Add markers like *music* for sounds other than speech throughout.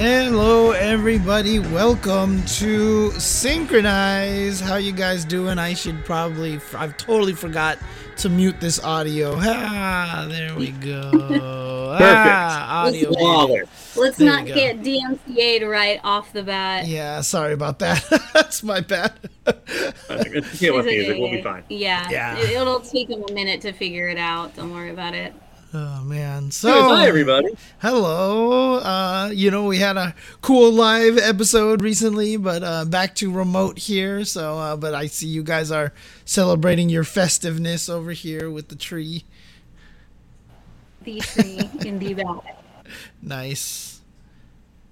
Hello, everybody. Welcome to Synchronize. How you guys doing? I should probably. I've totally forgot to mute this audio. *laughs* Ah, there we go. *laughs* Ah, audio. Let's There not get DMCA'd right off the bat. Yeah, sorry about that. *laughs* That's my bad. It's okay with music. We'll be fine. Yeah. Yeah. It, it'll take them a minute to figure it out. Don't worry about it. Oh man. Hey, So hi, everybody. Hello. Uh, you know, we had a cool live episode recently, but uh, back to remote here. So, uh, but I see you guys are celebrating your festiveness over here with the tree. The tree in the back. *laughs* Nice.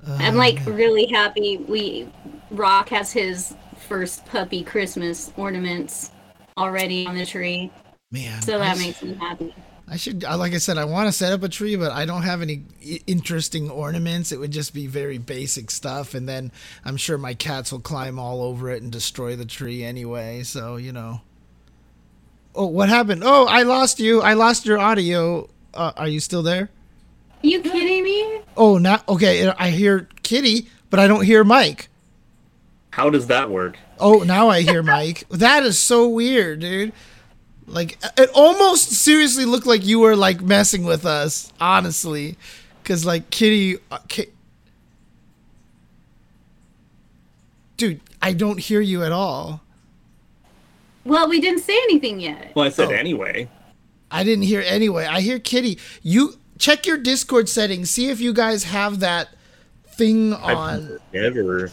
I'm like really happy. We Rock has his first puppy Christmas ornaments already on the tree, Man. so that sh- makes me happy. I should, uh, like I said, I want to set up a tree, but I don't have any interesting ornaments. It would just be very basic stuff, and then I'm sure my cats will climb all over it and destroy the tree anyway. So you know. Oh, what happened? Oh, I lost you. I lost your audio. Uh, are you still there? you kidding me? Oh, now okay. I hear Kitty, but I don't hear Mike. How does that work? Oh, now I hear Mike. That is so weird, dude. Like it almost seriously looked like you were like messing with us, honestly, because like Kitty, uh, Ki- dude, I don't hear you at all. Well, we didn't say anything yet. Well, I said Oh. anyway. I didn't hear anyway. I hear Kitty. You check your Discord settings, see if you guys have that thing on. I've never.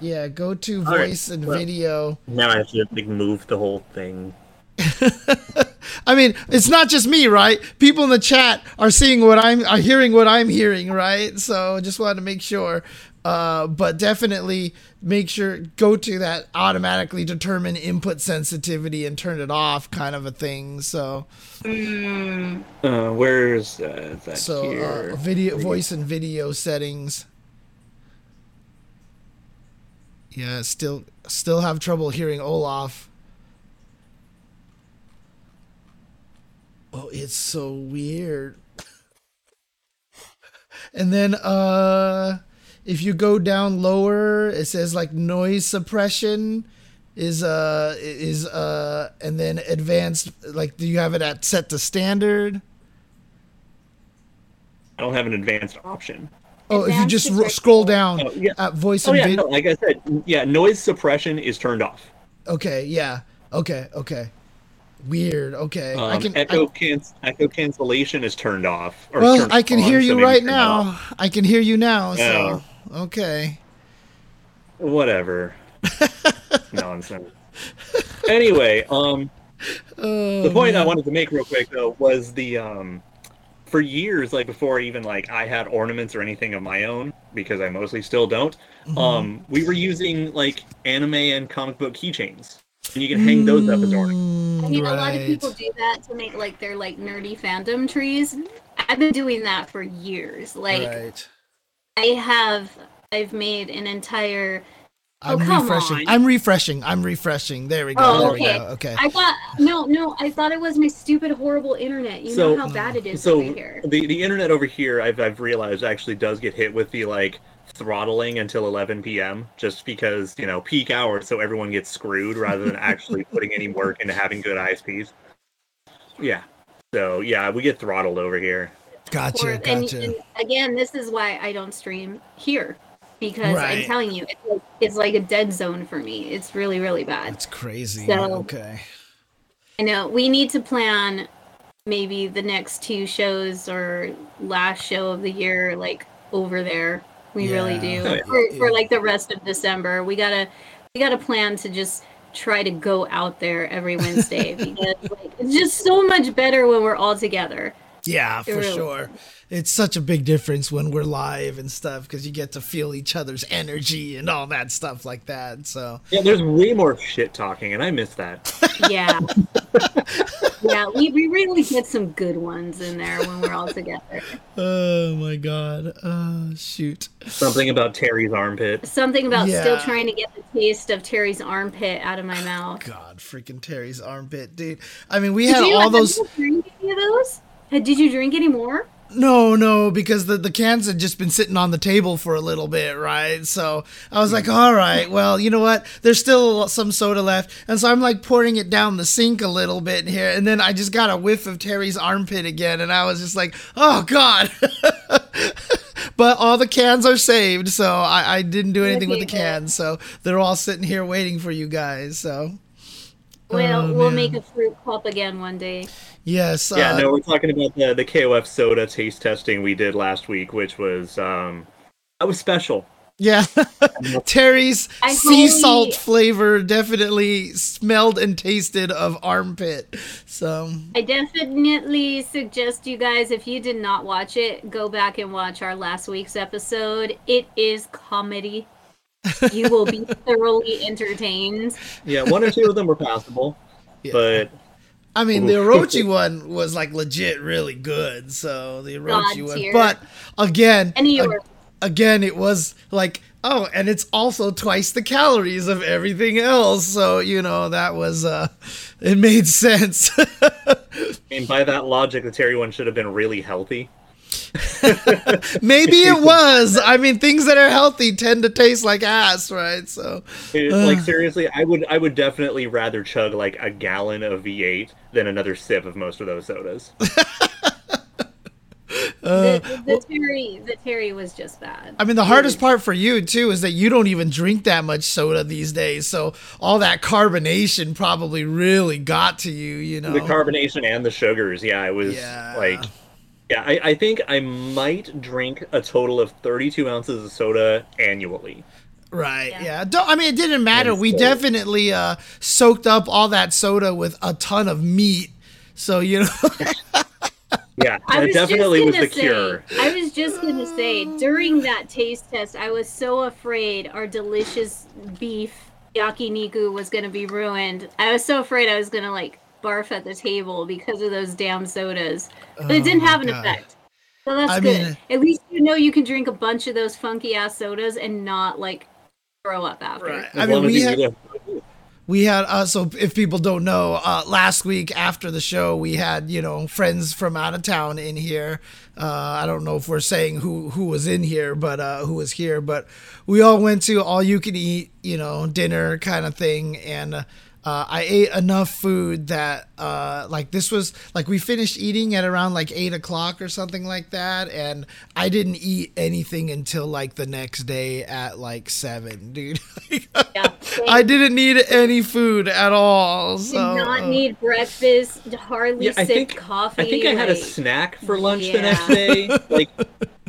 Yeah, go to All right, voice and well. video. Now I have to like move the whole thing. *laughs* I mean, it's not just me, right? People in the chat are seeing what I'm, are hearing what I'm hearing, right? So just wanted to make sure. Uh, but definitely make sure go to that automatically determine input sensitivity and turn it off, kind of a thing. So, Uh, where's uh, that so here? uh, video, voice and video settings. Yeah, still, still have trouble hearing Olaf. Oh, it's so weird. And then uh if you go down lower, it says like noise suppression is uh is uh and then advanced like do you have it at set to standard? I don't have an advanced option. Oh, if you just ro- scroll down Oh, yeah. at voice Oh and yeah, vid- no, like I said, yeah, noise suppression is turned off. Okay, yeah. Okay, okay. Weird. Okay. I Um, can echo I, can- echo cancellation is turned off. or Well, turned I can on, hear you right now. off. I can hear you now. Yeah. So, okay. Whatever. *laughs* Nonsense. Anyway, um, Oh, the point I wanted to make real quick though was the um for years like before even like I had ornaments or anything of my own because I mostly still don't Mm-hmm. um we were using like anime and comic book keychains and you can hang those up as ornaments mm, I mean, a lot of people do that to make like their like nerdy fandom trees. I've been doing that for years. Like right. I have, I've made an entire. Oh, I'm Oh, refreshing. on. I'm refreshing. I'm refreshing. There we go. Oh, there okay. we go. Okay. I thought no, no. I thought it was my stupid, horrible internet. You So- know how bad it is so over here. the the internet over here I've I've realized actually does get hit with the like throttling until 11 p.m. just because you know peak hours so everyone gets screwed rather than actually *laughs* putting any work into having good ISPs. Yeah. So yeah, we get throttled over here. Gotcha. Or- and, Gotcha. and again, this is why I don't stream here because Right. I'm telling you, it's like, it's like a dead zone for me. It's really, really bad. It's crazy. So- okay. I know we need to plan maybe the next two shows or last show of the year, like over there. We really do Oh, yeah. for, for like the rest of December. We gotta we gotta plan to just try to go out there every Wednesday *laughs* because like, it's just so much better when we're all together. Yeah, for really- sure. It's such a big difference when we're live and stuff because you get to feel each other's energy and all that stuff like that. So Yeah, there's way more shit talking, and I miss that. *laughs* Yeah. yeah, we, we really get some good ones in there when we're all together. Oh my god. Oh shoot. Something about Terry's armpit. Something about still trying to get the taste of Terry's armpit out of my oh mouth. God, freaking Terry's armpit, dude. I mean, we Did had you, all have those. you drink any of those? Had- Did you drink any more? No, no, because the, the cans had just been sitting on the table for a little bit, right? So I was like, all right, well, you know what? There's still some soda left. And so I'm like pouring it down the sink a little bit here. And then I just got a whiff of Terry's armpit again. And I was just like, oh, God. *laughs* but all the cans are saved. So I, I didn't do anything with the cans. So they're all sitting here waiting for you guys. So, Well, Oh, we'll make a fruit cup again one day. Yes. Yeah, uh, no, we're talking about the the KOF soda taste testing we did last week, which was um that was special. Yeah. *laughs* Terry's I sea highly- salt flavor definitely smelled and tasted of armpit. So, I definitely suggest you guys, if you did not watch it, go back and watch our last week's episode. It is comedy. You will be *laughs* thoroughly entertained. Yeah, one or two of them were passable, *laughs* Yeah. but I mean, the Oof. Orochi *laughs* one was like legit really good. So, the Orochi God one. tier. But again, Any ag- again, it was like, oh, and it's also twice the calories of everything else. So, you know, that was, uh, it made sense. *laughs* I mean by that logic, the Terry one should have been really healthy. *laughs* Maybe it was. I mean, things that are healthy tend to taste like ass, right? So, like seriously, I would I would definitely rather chug like a gallon of V8 than another sip of most of those sodas. *laughs* Uh, the, the Terry, the Terry was just bad. I mean, the hardest part for you too is that you don't even drink that much soda these days. So all that carbonation probably really got to you. You know. the carbonation and the sugars, yeah, it was Yeah. like yeah, I, I think I might drink a total of 32 ounces of soda annually. Right. Yeah. Yeah. Don't, I mean, it didn't matter. And We so- definitely uh, soaked up all that soda with a ton of meat. So you know. *laughs* Yeah, I was definitely was the gonna cure. I was just gonna say during that taste test, I was so afraid our delicious beef yakiniku was gonna be ruined. I was so afraid I was gonna like barf at the table because of those damn sodas, but it didn't Oh, have an God. effect. So that's I good. mean- At least you know you can drink a bunch of those funky ass sodas and not like throw up after. Right. I mean, we had, we had uh, so if people don't know uh, last week after the show we had you know friends from out of town in here uh, i don't know if we're saying who who was in here but uh, who was here but we all went to all you can eat you know dinner kind of thing and uh, I ate enough food that, uh, like, this was like we finished eating at around like eight o'clock or something like that, and I didn't eat anything until like the next day at like seven, dude. *laughs* Yeah. I didn't need any food at all. did not need breakfast, hardly Yeah, I think- coffee. I think I had a snack for lunch Yeah. the next day, *laughs* like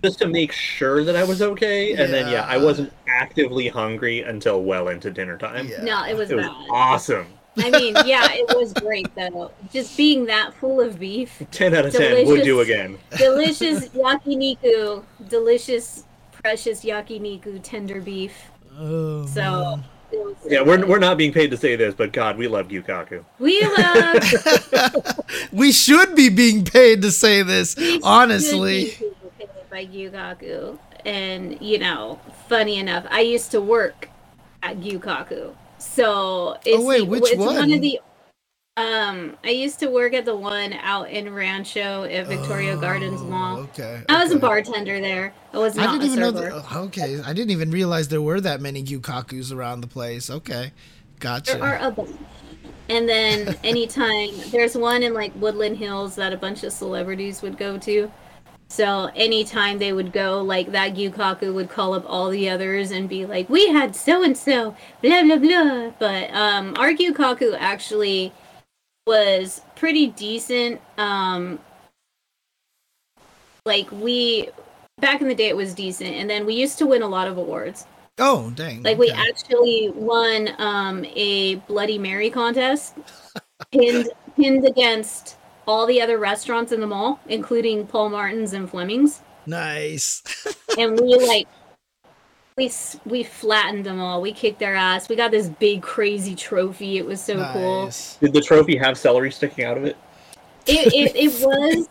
just to make sure that I was okay. And then yeah, I wasn't actively hungry until well into dinner time. Yeah. No, it was It was awesome. I mean, yeah, it was great though. Just being that full of beef, *laughs* Ten out of ten would do again. *laughs* delicious yakiniku, delicious, precious yakiniku tender beef. oh, So man. it was so Yeah, we're good. we're not being paid to say this, but God, we love Gyukaku. we *laughs* love we should be being paid to say this. we Honestly, should be paid by Gyukaku, and you know, funny enough, I used to work at Gyukaku, so it's Oh, wait, the- which it's one one? of the. Um, I used to work at the one out in Rancho at Victoria Gardens Oh, Mall. Okay. I was a bartender there. I was not I didn't a even know. server. That, oh, okay, I didn't even realize there were that many gyukakus around the place. Okay, gotcha. There are a bunch. And then *laughs* anytime there's one in like Woodland Hills that a bunch of celebrities would go to. So anytime they would go, like that Gyukaku would call up all the others and be like, "We had so and so, blah blah blah." But um, our Gyukaku actually was pretty decent. Um, like we back in the day, it was decent, and then we used to win a lot of awards. oh, dang. Like we okay. actually won um, a Bloody Mary contest, pinned pinned against all the other restaurants in the mall, including Paul Martin's and Fleming's, nice. *laughs* and we like we we flattened them all. We kicked their ass. We got this big crazy trophy. It was so cool. Did the trophy have celery sticking out of it? It, it it *laughs* was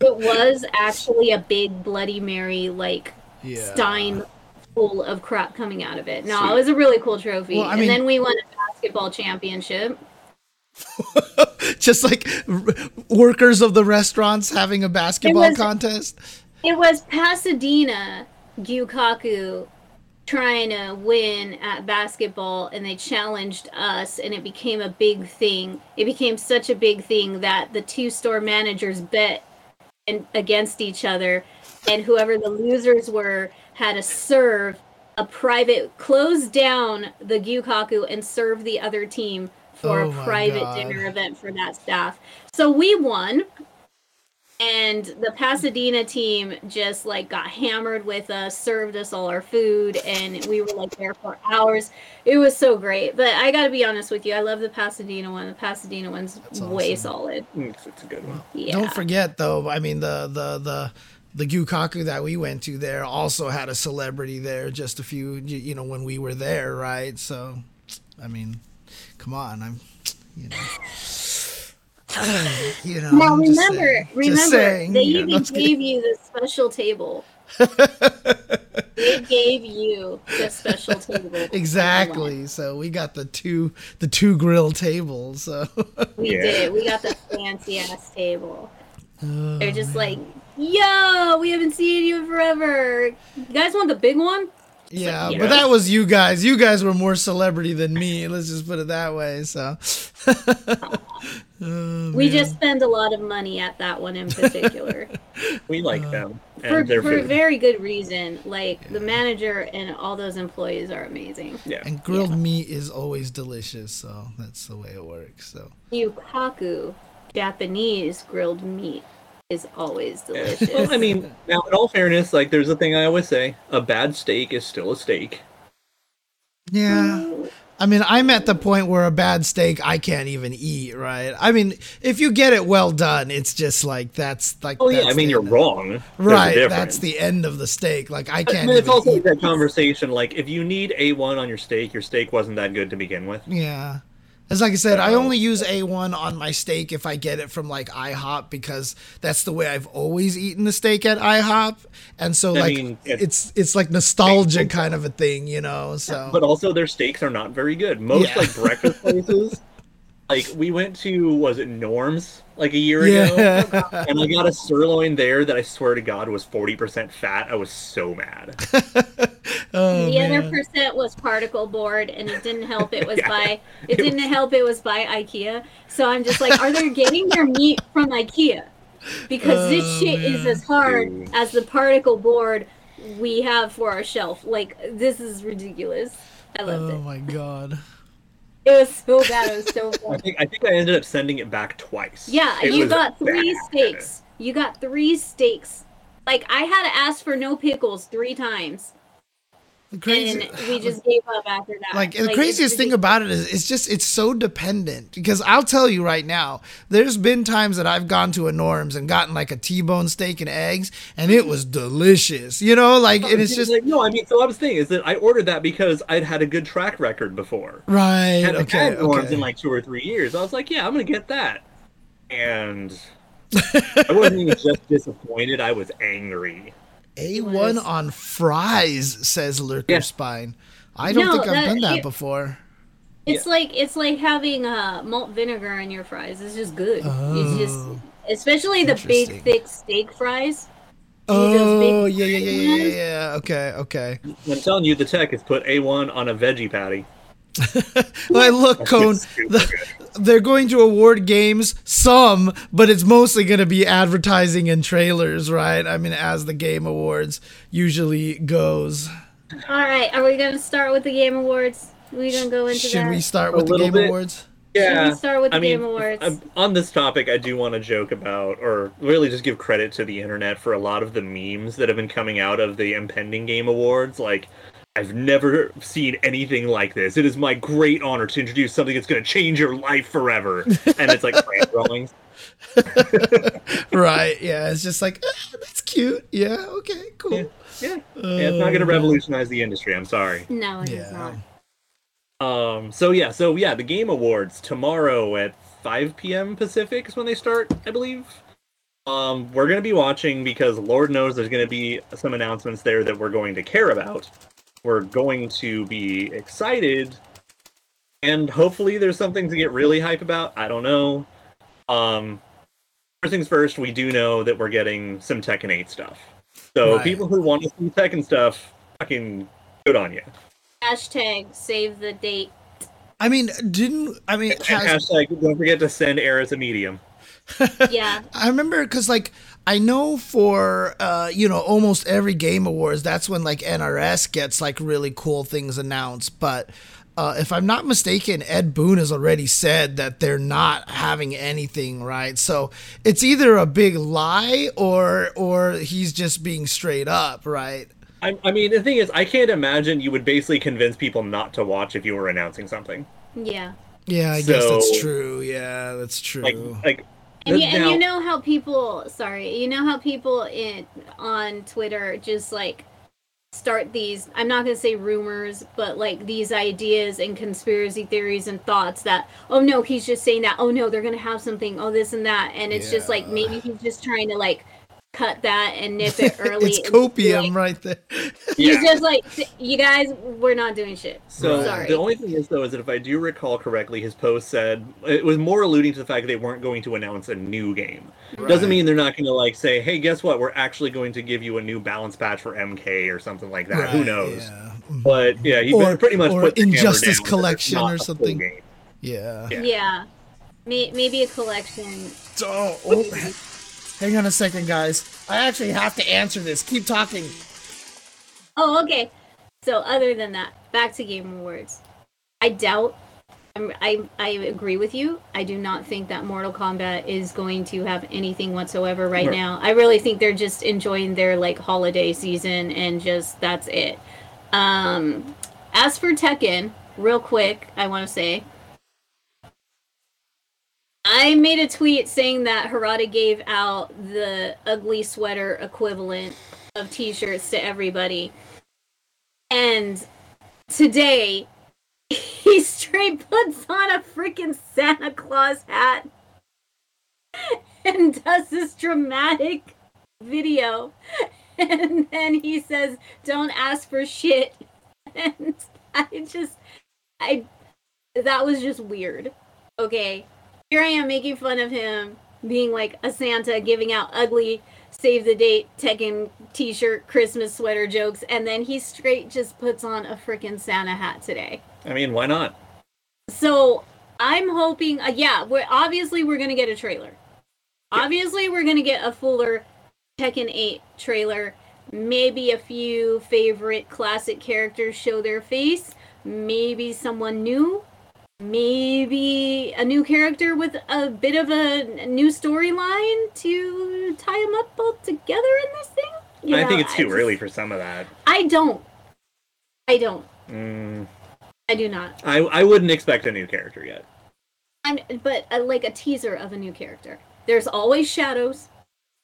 it was actually a big Bloody Mary like Yeah. stein full of crap coming out of it. No, Sweet. it was a really cool trophy. Well, I and then we won a basketball championship. *laughs* just like r- workers of the restaurants having a basketball was- contest. It was Pasadena Gyukaku trying to win at basketball and they challenged us and it became a big thing. It became such a big thing that the two store managers bet and against each other and whoever the losers were had to serve a private close down the Gyukaku and serve the other team for Oh a private God. dinner event for that staff. So we won and the Pasadena team just like got hammered with us, served us all our food, and we were like there for hours. It was so great. But I got to be honest with you, I love the Pasadena one. The Pasadena one's That's way solid. Mm, it's, it's a good one. Yeah. Don't forget though, I mean the the the the Gyukaku that we went to there also had a celebrity there just a few you, you know when we were there, right? So I mean, come on, I'm you know *sighs* you know Now I'm remember, saying- remember, saying, they you know, even I'm kidding. gave you the special table. *laughs* they gave you the special table. *laughs* exactly. So we got the two the two grill tables. So We Yeah. did. We got the fancy ass table. Oh, They're just like, yo, we haven't seen you in forever. You guys want the big one? Yeah, Yeah. but that was you guys. You guys were more celebrity than me. Let's just put it that way. So *laughs* Oh, We man. just spend a lot of money at that one in particular *laughs* We like uh, them and for, their for food. very good reason. Like the manager and all those employees are amazing. yeah. And grilled meat is always delicious, so that's the way it works. So Gyukaku, Japanese grilled meat, is always Yeah. delicious. Well, I mean, now in all fairness, like there's a thing I always say: a bad steak is still a steak. yeah, I mean, I'm at the point where a bad steak I can't even eat. Right? I mean, if you get it well done, it's just like that's like. Oh yeah, I mean you're of- wrong. There's Right, that's the end of the steak. Like I can't. then it's even also eat. that conversation. Like if you need A1 on your steak, your steak wasn't that good to begin with. Yeah. As like I said, I only use A1 on my steak if I get it from like IHOP because that's the way I've always eaten the steak at IHOP. And so I like mean, it- it's it's like nostalgia kind of a thing, you know. So But also their steaks are not very good. Most Yeah. like breakfast places. Like we went to was it Norm's like a year ago, and I got a sirloin there that I swear to God was forty percent fat. I was so mad. *laughs* oh, the other percent was particle board, and it didn't help. It was *laughs* Yeah. by it didn't help. It was by IKEA. So I'm just like, are they *laughs* getting their meat from IKEA? Because this Oh, shit is as hard Dude. as the particle board we have for our shelf. Like this is ridiculous. I loved Oh it. my god. It was so bad. It was so *laughs* I think I think I ended up sending it back twice. Yeah, It you got three bad. steaks. You got three steaks. Like I had to ask for no pickles three times, The crazy and we just gave up after that. like the it's craziest thing about it is it's just it's so dependent because I'll tell you right now there's been times that I've gone to a Norm's and gotten like a T-bone steak and eggs and it was delicious you know like and it's just like *laughs* no. I mean, so I was thinking is that I ordered that because I'd had a good track record before. right hadn't okay had Norm's okay in like two or three years. I was like, yeah, I'm gonna get that. And *laughs* I wasn't even just disappointed, I was angry. A1 on fries says Lurker Yeah. Spine I don't No, think I've that- done that it- before It's like it's like having uh, malt vinegar in your fries. It's just good. It's just Oh. especially the big thick steak fries. You need those oh yeah yeah yeah yeah yeah, yeah okay okay I'm telling you, the tech has put A1 on a veggie patty. *laughs* Like, look, Cone, It's the, they're going to award games, some, but it's mostly going to be advertising and trailers, right? I mean, as the game awards usually goes. All right, are we gonna start with the game awards? we gonna go into Should that? we start A with the game bit. awards? Yeah. Should we start with the I mean, Game Awards? I'm- on this topic, I do want to joke about, or really just give credit to the internet for a lot of the memes that have been coming out of the impending Game Awards. Like, I've never seen anything like this. It is my great honor to introduce something that's going to change your life forever. And it's like plant *laughs* drawings. right. Yeah. It's just like, ah, that's cute. Yeah. Okay. Cool. Yeah. Yeah. Yeah, it's not going to Uh, revolutionize the industry. I'm sorry. no, it is Yeah. not. Um. So yeah. So yeah. The Game Awards tomorrow at 5 p.m. Pacific is when they start, I believe. Um. We're gonna be watching because Lord knows there's gonna be some announcements there that we're going to care about. We're going to be excited, and hopefully there's something to get really hype about. I don't know. Um, first things first, we do know that we're getting some Tekken 8 stuff. So Right. people who want to see Tekken stuff, fucking good on you. Hashtag save the date. I mean, didn't I mean? Has, hashtag, don't forget to send Eris a medium. *laughs* Yeah. I remember because like I know for uh, you know almost every game awards, that's when like NRS gets like really cool things announced. But uh, if I'm not mistaken, Ed Boon has already said that they're not having anything right. So it's either a big lie or or he's just being straight up, right? I, I mean, the thing is, I can't imagine you would basically convince people not to watch if you were announcing something. Yeah. Yeah, I guess that's true. Yeah, that's true. Like, like And you, and you know how people, sorry, you know how people in on Twitter just like start these, I'm not going to say rumors, but like these ideas and conspiracy theories and thoughts that, oh no, he's just saying that. Oh no, they're going to have something. Oh, this and that. And it's just like maybe he's just trying to like cut that and nip it *laughs* early. it's and just be copium like- right there. *laughs* He's Yeah. just like, you guys, we're not doing shit. So Sorry. the only thing is though is that if I do recall correctly, his post said it was more alluding to the fact that they weren't going to announce a new game. Doesn't mean they're not going to like say, "Hey, guess what? We're actually going to give you a new balance patch for MK or something like that." Who knows? Yeah. But yeah, he Or- pretty much or put the hammer Injustice Collection or something. Yeah. Yeah. Yeah. Maybe a collection. Oh, oh, hang on a second, guys. I actually have to answer this. Keep talking. Oh, okay. So other than that, back to Game Awards. I doubt. I'm, I I agree with you. I do not think that Mortal Kombat is going to have anything whatsoever right Right. now. I really think they're just enjoying their like holiday season and just that's it. Um, as for Tekken, real quick, I want to say. I made a tweet saying that Harada gave out the ugly sweater equivalent of t-shirts to everybody. And today *laughs* he straight puts on a freaking Santa Claus hat *laughs* and does this dramatic video. *laughs* And then he says, Don't ask for shit. And I just I that was just weird. Okay. Here I am making fun of him being like a Santa giving out ugly save the date Tekken t-shirt Christmas sweater jokes and then he straight just puts on a freaking Santa hat today. I mean, why not? So I'm hoping, uh, yeah, we're obviously we're gonna get a trailer. Obviously, we're gonna get a fuller Tekken 8 trailer. Maybe a few favorite classic characters show their face. Maybe someone new. Maybe a new character with a bit of a new storyline to tie them up all together in this thing. You I know, think it's too just- early for some of that. I don't. I don't. Mm, I do not. I I wouldn't expect a new character yet. I'm, but uh, like a teaser of a new character. There's always shadows.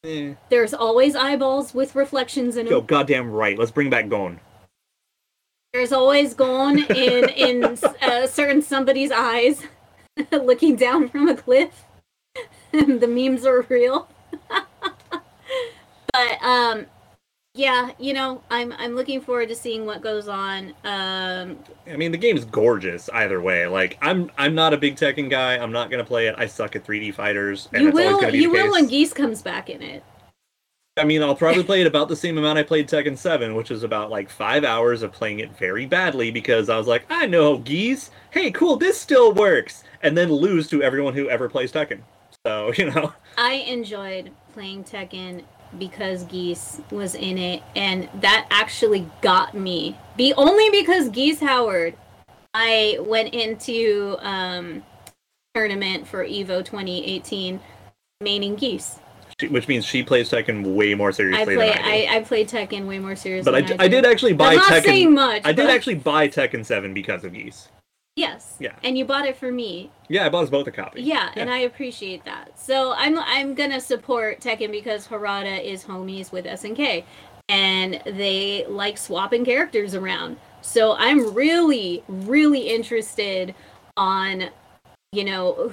Eh. There's always eyeballs with reflections in Yo, them. goddamn right. Let's bring back Gon. There's always gone in in uh, certain somebody's eyes, *laughs* looking down from a cliff. *laughs* the memes are real. *laughs* but um, yeah, you know, I'm I'm looking forward to seeing what goes on. Um, I mean, the game's gorgeous either way. Like, I'm I'm not a big Tekken guy. I'm not gonna play it. I suck at 3D fighters, and you will you will when Geese comes back in it. I mean, I'll probably play it about the same amount I played Tekken 7, which is about like five hours of playing it very badly because I was like, I know Geese. Hey, cool, this still works, and then lose to everyone who ever plays Tekken. So *laughs* you know, I enjoyed playing Tekken because Geese was in it, and that actually got me. Be only because Geese Howard, I went into um, tournament for Evo 2018, maining Geese. She, which means she plays Tekken way more I seriously play than I do. I, I played Tekken way more seriously. but I, than d- I did actually buy I'm not Tekken. saying much. I did actually buy Tekken 7 because of Geese. Yes. Yeah. And you bought it for me. Yeah, I bought us both a copy. Yeah, and I appreciate that. So I'm I'm gonna support Tekken because Harada is homies with SNK, and they like swapping characters around. So I'm really really interested on, you know,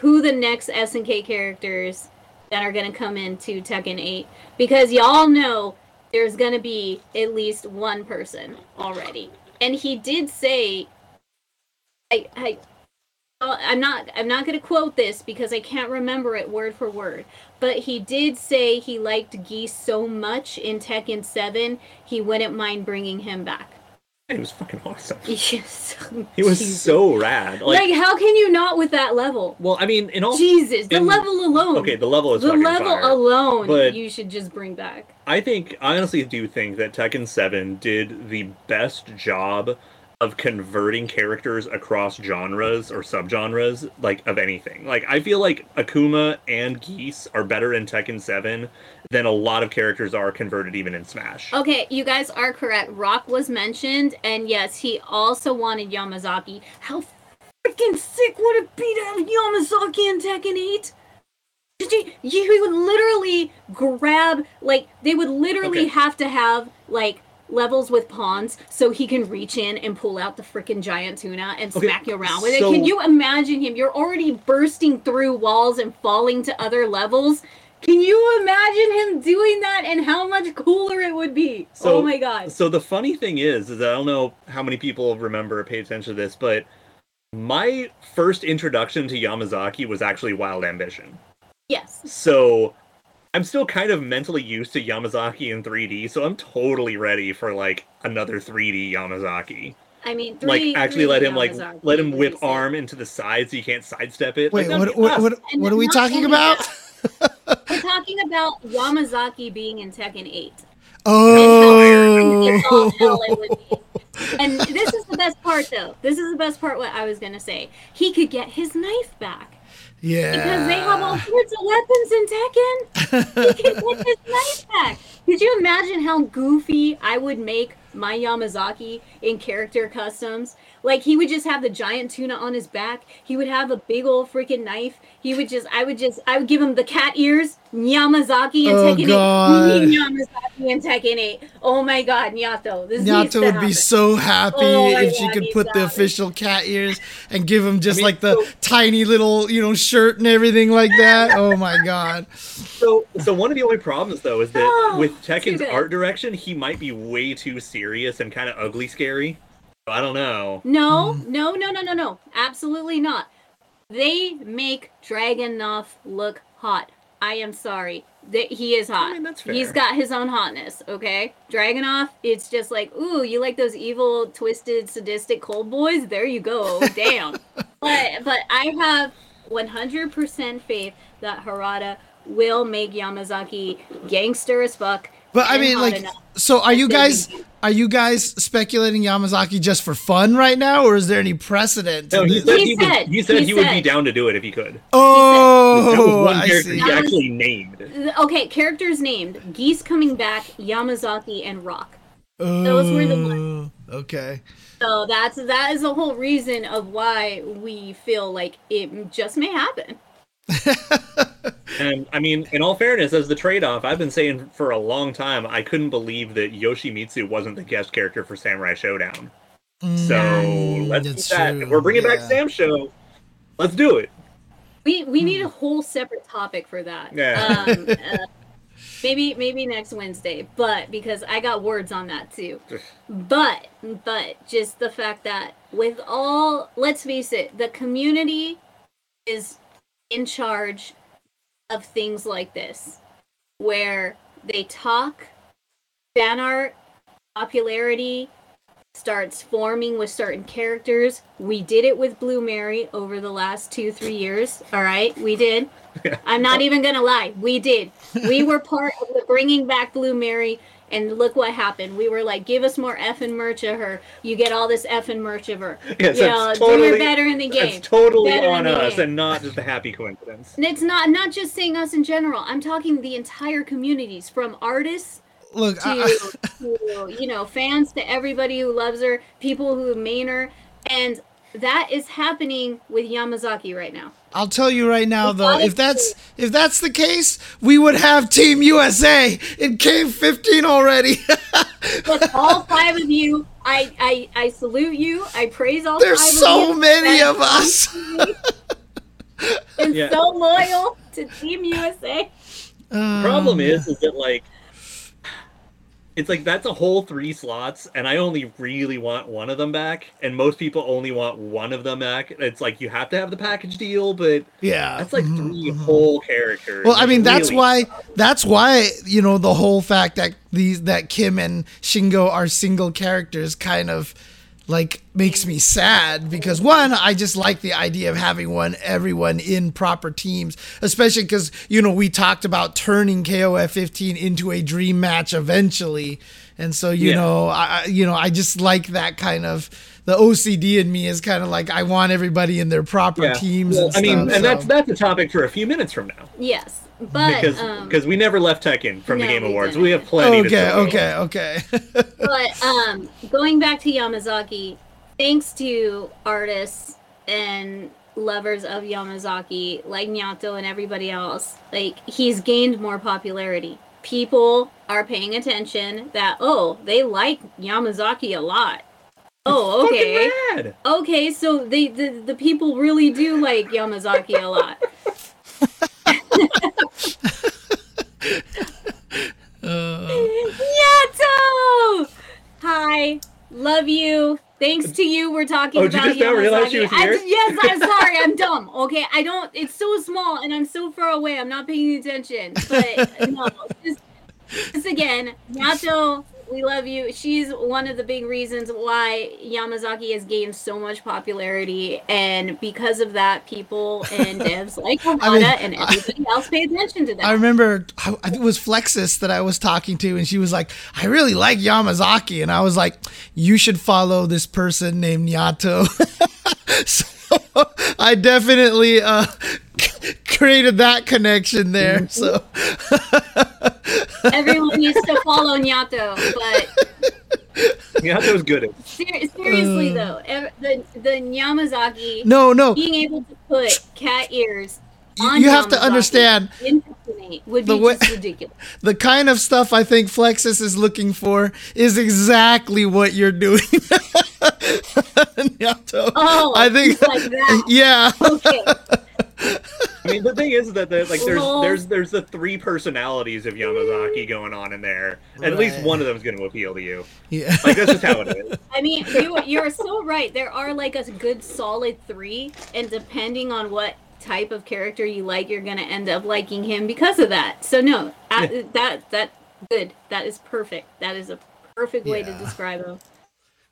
who the next SNK characters that are gonna come into Tekken 8 because y'all know there's gonna be at least one person already, and he did say. I, I I'm not I'm not going to quote this because I can't remember it word for word, but he did say he liked Geese so much in Tekken 7, he wouldn't mind bringing him back. It was fucking awesome. *laughs* Yes. He was so rad. like, Like, how can you not with that level? well, I mean, in all Jesus, the in- level alone. okay, the level is the level fire. alone but- you should just bring back. I think I honestly do think that Tekken 7 did the best job of converting characters across genres or subgenres like of anything. Like I feel like Akuma and Geese are better in Tekken 7 than a lot of characters are converted even in Smash. Okay, you guys are correct. Rock was mentioned, and yes, he also wanted Yamazaki. How freaking sick would it be to have Yamazaki in Tekken 8? Did you, you would literally grab, like, they would literally Okay. have to have, like, levels with pawns so he can reach in and pull out the freaking giant tuna and Okay, smack you around with so- it. Can you imagine him? You're already bursting through walls and falling to other levels. Can you imagine him doing that and how much cooler it would be? So- oh my god. So the funny thing is, is I don't know how many people remember or pay attention to this, but my first introduction to Yamazaki was actually Wild Ambition. Yes. So I'm still kind of mentally used to Yamazaki in 3D, so I'm totally ready for like another 3D Yamazaki. I mean, like actually three let him like let him whip be arm into the side so you can't sidestep it. Wait, like, what, what, what, what are we talking about? We're talking about Yamazaki being in Tekken 8. Oh, And how hell it would be. And this is the best part, though. This is the best part. What I was gonna say, he could get his knife back yeah. because they have all sorts of weapons in Tekken. He can *laughs* get his knife back. Could you imagine how goofy I would make my Yamazaki in character customs? Like he would just have the giant tuna on his back. He would have a big old freaking knife. He would just, I would just, I would give him the cat ears, Yamazaki and Oh, Tekken God. 8. *laughs* Yamazaki and Tekken 8. Oh my God, Nyato, this needs Nyato would happen. be so happy Oh my if she God, could put the official cat ears and give him just mean, like the so- tiny little, you know, shirt and everything like that. Oh my god. So, so one of the only problems though is that Oh, with too Tekken's art direction, he might be way too serious and kind of ugly scary. I don't know. No, Mm. no, no, no, no, no. Absolutely not. They make Dragunov look hot. I am sorry. That he is hot. mean, that's He's fair. got his own hotness, okay? Dragunov, it's just like, ooh, you like those evil, twisted, sadistic cold boys? There you go. *laughs* Damn. but but I have 100% faith that Harada will make Yamazaki gangster as fuck. But I mean like so are you guys are you guys speculating Yamazaki just for fun right now or is there any precedent No, he said He he, would, said- he said he he, would be down to do it if he could. that *laughs* Oh, was one I character see. he That was- actually named. Okay, characters named Geese coming back, Yamazaki, and Rock. Those were the ones. Oh, Okay. So that's that is the whole reason of why we feel like it just may happen. *laughs* *laughs* And I mean, in all fairness, as the trade-off, I've been saying for a long time, I couldn't believe that Yoshimitsu wasn't the guest character for Samurai Shodown. So Mm, let's do that. true, If we're bringing back yeah. Sam Show. Let's do it. We we need a whole separate topic for that. Yeah. Um, uh, maybe maybe next Wednesday, but because I got words on that too. But but just the fact that with all let's face it, the community is in charge of things like this where they talk fan art popularity starts forming with certain characters. We did it with Blue Mary over the last two, three years. All right, we did. *laughs* I'm not even gonna lie, we did. We were part of the bringing back Blue Mary, and look what happened. We were like, give us more effing merch of her. You get all this effing merch of her. *laughs* Yes, you that's know, do her totally- better in the game. That's totally Better on us game. and not just a happy coincidence. And it's not not just saying us in general. I'm talking the entire communities, from artists Look, to, I, to *laughs* you know fans to everybody who loves her, people who main her, and that is happening with Yamazaki right now. I'll tell you right now It's though, if a- that's if that's the case, we would have Team USA in KOF 15 already. *laughs* With all five of you, I, I I salute you. I praise all There's five so of you. There's so many And of us. *laughs* And Yeah. so loyal to Team USA. Um, Problem is, is that like it's like that's a whole three slots, and I only really want one of them back, and most people only want one of them back. It's like you have to have the package deal, but Yeah. that's like mhm, 3 mhm. whole characters. Well, I mean, that's Really. why that's why you know the whole fact that these that Kim and Shingo are single characters kind of like makes me sad because one, I just like the idea of having one everyone in proper teams, especially because you know we talked about turning KOF 15 into a dream match eventually, and so you Yeah. know I I- you know I just like that kind of. The OCD in me is kind of like I want everybody in their proper Yeah. teams. Well, and I mean, stuff, and that's that's a topic for a few minutes from now. Yes, but because um, because we never left Tekken from the Game we Awards. didn't. We have plenty. to okay, talk okay, okay. *laughs* but um, going back to Yamazaki, thanks to artists and lovers of Yamazaki like Nyato and everybody else, like he's gained more popularity. People are paying attention that oh they like Yamazaki a lot. Oh, Fucking okay. Okay, so they the, the people really do like Yamazaki a lot. *laughs* Yato! Hi, love you. Thanks to you, we're talking Oh, did you about just now realize she was I- here? yes, I'm *laughs* sorry, I'm dumb. Okay, I don't. It's so small, and I'm so far away. I'm not paying attention. But no, just, just again, Yato. We love you. She's one of the big reasons why Yamazaki has gained so much popularity, and because of that, people and *laughs* devs like Harada I mean, and everybody else pay attention to that. I remember I I it was Flexus that I was talking to, and she was like, "I really like Yamazaki," and I was like, "You should follow this person named Nyato." *laughs* so *laughs* I definitely uh, *laughs* created that connection there. So *laughs* Everyone needs to follow Nyato, but Yeah, that was good. at- Ser- seriously though, ev- the the Yamazaki no, no, being able to put cat ears You- on you have to understand in Tekken would the be way- just ridiculous. the kind of stuff I think Flexus is looking for is exactly what you're doing. *laughs* Nyato. Oh, I think like that. *laughs* yeah. Okay, I mean, the thing is that the, like there's Lol. there's there's the three personalities of Yamazaki going on in there. At least one of them is going to appeal to you. Yeah. Like that's just how it is. *laughs* I mean you you're so right. There are like a good solid three, and depending on what type of character you like, you're gonna end up liking him because of that. So no, a- that that good. That is perfect. That is a perfect way to describe him.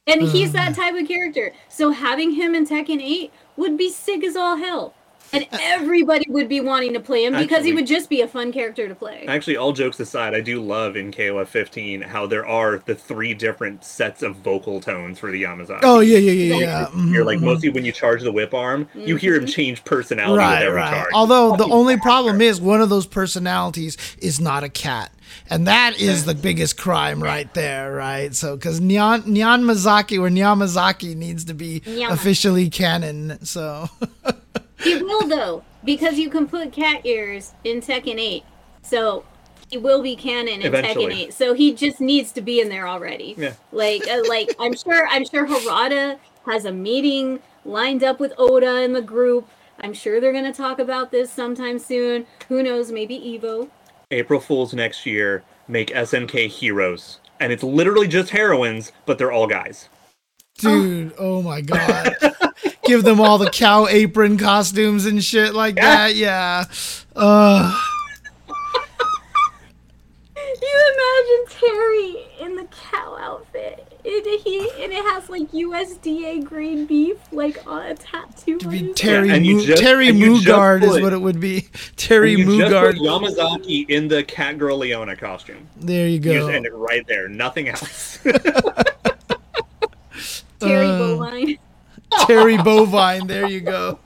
And he's mm. that type of character. So having him in Tekken 8 would be sick as all hell. And everybody would be wanting to play him because Actually- he would just be a fun character to play. Actually, all jokes aside, I do love in KOF 15 how there are the three different sets of vocal tones for the Yamazaki. Oh yeah, yeah, yeah, yeah. You're like mhm. mostly when you charge the whip arm, you hear him change personality with right, every right. charge. Although the only problem is one of those personalities is not a cat. And that is the biggest crime right there, right? So, because Nyan, Nyan Mazaki or Nyamazaki needs to be Nyama. officially canon. So, *laughs* He will though, because you can put cat ears in Tekken 8. So he will be canon in Eventually. Tekken 8. So he just needs to be in there already. Yeah. Like uh, like I'm sure I'm sure Harada has a meeting lined up with Oda and the group. I'm sure they're going to talk about this sometime soon. Who knows, maybe Evo. April Fools next year make SNK heroes. And it's literally just heroines, but they're all guys. dude, oh my god, *laughs* give them all the cow apron costumes and shit like that. Yeah. Uh, You imagine Terry in the cow outfit. It, he and it has like USDA green beef like on a tattoo. to be Terry and you Mo- just- Terry and you just Moogard is what it would be. Terry And you just Moogard. put Yamazaki in the Catgirl Leona costume. There you You just go. end it right there. Nothing else. Terry Uh, Bovine. Terry Bovine. There you go.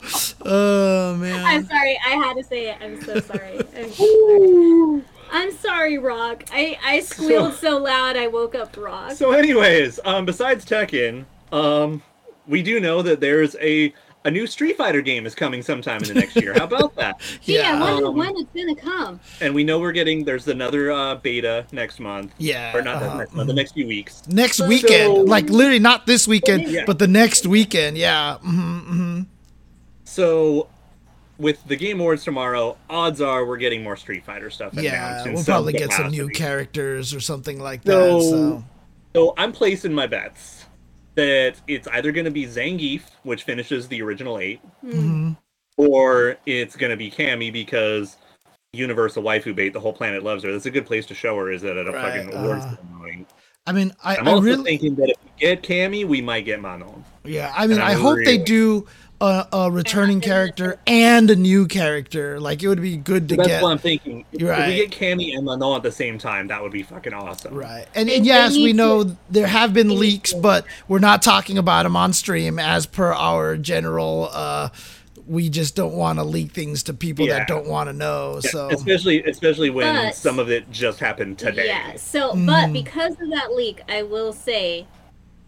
Oh man. I'm sorry, I had to say it. I'm so sorry. I'm, I'm sorry, Rock. I, I squealed so loud I woke up Rock. so, anyways, um, besides Tekken, um, we do know that there's a a new Street Fighter game is coming sometime in the next year. How about that? *laughs* yeah, I wonder Um, when it's gonna come. And we know we're getting there's another uh, beta next month, Yeah. or not uh, next month, the next few weeks. next So- weekend, like literally not this weekend, Yeah. but the next weekend. Yeah. hmm hmm So, with the Game Awards tomorrow, odds are we're getting more Street Fighter stuff. Yeah, announced we'll some probably get some new characters or something like that. So, So, so I'm placing my bets that it's either going to be Zangief, which finishes the original eight, Mhm. or it's going to be Cammy because Universal waifu bait. The whole planet loves her. That's a good place to show her. Is that at a Right, fucking awards uh, ceremony? I mean, I, I'm I also really, thinking that if we get Cammy, we might get Manon. yeah, I mean, I I'm hope they do a, a returning character and a new character. Like, it would be good to That's get. what I'm thinking. If, You're if we get Cammy and Manon at the same time, that would be fucking awesome. Right. And, and yes, we know there have been leaks, but we're not talking about them on stream as per our general. Uh, we just don't want to leak things to people Yeah. that don't want to know. Yeah, So, especially especially when But- some of it just happened today. Yeah. So, Mhm. but because of that leak, I will say,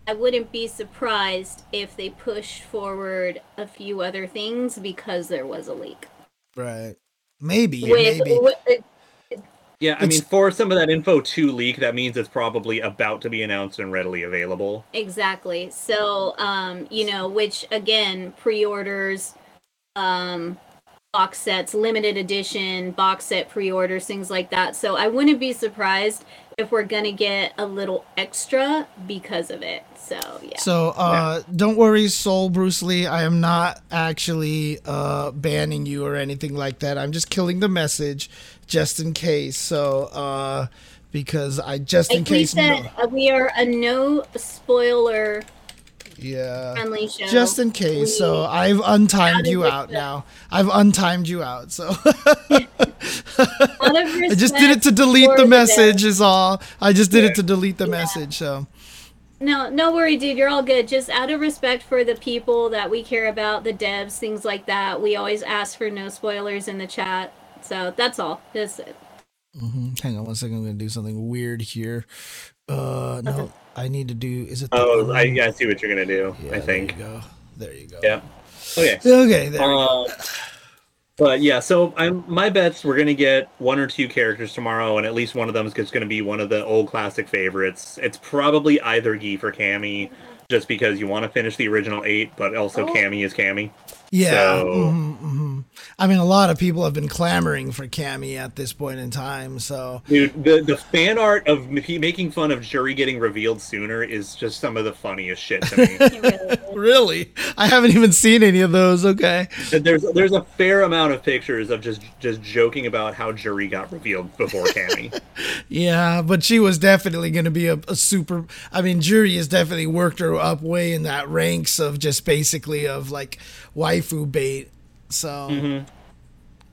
I wouldn't be surprised if they push forward a few other things because there was a leak. right. Maybe. With, maybe. with Yeah, I It's- mean, for some of that info to leak, that means it's probably about to be announced and readily available. exactly. So, um, you know, which again, pre-orders, um, box sets, limited edition box set pre-orders, things like that. So, I wouldn't be surprised if we're gonna get a little extra because of it. So, yeah. So uh, don't worry, Soul Bruce Lee. I am not actually uh, banning you or anything like that. I'm just killing the message, just in case. So uh, because I just in like we case said, no, uh, we are a no spoiler yeah, friendly show. just in case. So I've untimed you out respect. now. I've untimed you out. So *laughs* I just did it to delete the message. Is all. I just did Yeah. it to delete the Yeah. message. So No, no worry, dude. You're all good. Just out of respect for the people that we care about, the devs, things like that. We always ask for no spoilers in the chat. So that's all. Just Mhm. hang on one second. I'm gonna do something weird here. Uh, no, I need to do. Is it? the Oh, I, I see what you're gonna do. Yeah, I think. There you go. There you go. Yeah. Okay. Okay. There. we go. Uh, but yeah, so I'm my bets we're gonna get one or two characters tomorrow, and at least one of them is just gonna be one of the old classic favorites. It's probably either Gief or Cammy, just because you want to finish the original eight, but also Oh. Cammy is Cammy. Yeah. So- mhm, mhm. I mean, a lot of people have been clamoring for Cammy at this point in time. So Dude, the the fan art of m- making fun of Juri getting revealed sooner is just some of the funniest shit to me. *laughs* really really, I haven't even seen any of those. Okay. there's there's a fair amount of pictures of just just joking about how Juri got revealed before Cammy. *laughs* Yeah, but she was definitely going to be a, a super. I mean, Juri has definitely worked her up way in that ranks of just basically of like waifu bait. So. Mm-hmm.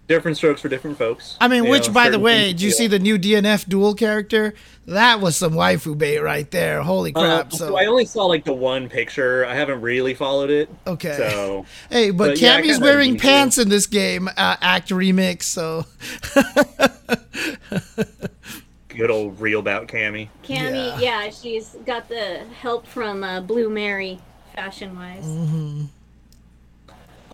different strokes for different folks. I mean, You which, know, by the way, things did you see the new DNF Duel character? That was some waifu bait right there. Holy Uh, crap! so so I only saw like the one picture. I haven't really followed it. okay. So *laughs* Hey, but, But, Cammy's kinda wearing need to. pants in this game, uh, Act Remix, so *laughs* good old real bout Cammy. Cammy, yeah. she's got the help from uh, Blue Mary, fashion wise. Mm-hmm.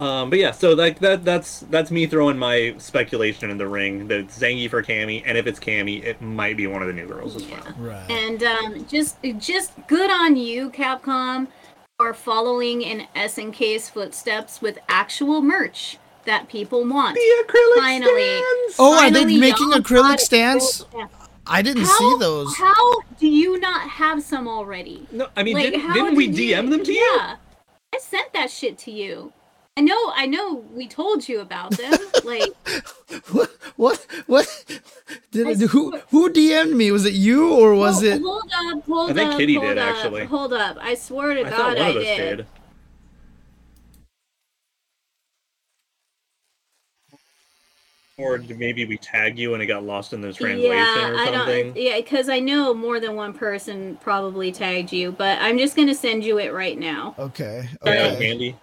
Um, but yeah, so like that that's that's me throwing my speculation in the ring that it's Zangief for Cammy, and if it's Cammy, it might be one of the new girls as well. right. And um, just just good on you, Capcom, for following in SNK's footsteps with actual merch that people want. The acrylic Finally. stands! Oh, are they making acrylic stands? Yeah. I didn't How, see those. How do you not have some already? No, I mean, Like, didn't, didn't we did DM them to you? Yeah, I sent that shit to you. I know, I know. We told you about them. *laughs* like, What? What? What? Did I it, who who DM'd me? Was it you or was hold, it? Hold up, hold I think up, Kitty did, up, actually. Hold up! I swear to I God, one I of us did. did. Or maybe we tag you and it got lost in the translation yeah, or I something. don't. Yeah, because I know more than one person probably tagged you, but I'm just gonna send you it right now. Okay. Yeah, Okay.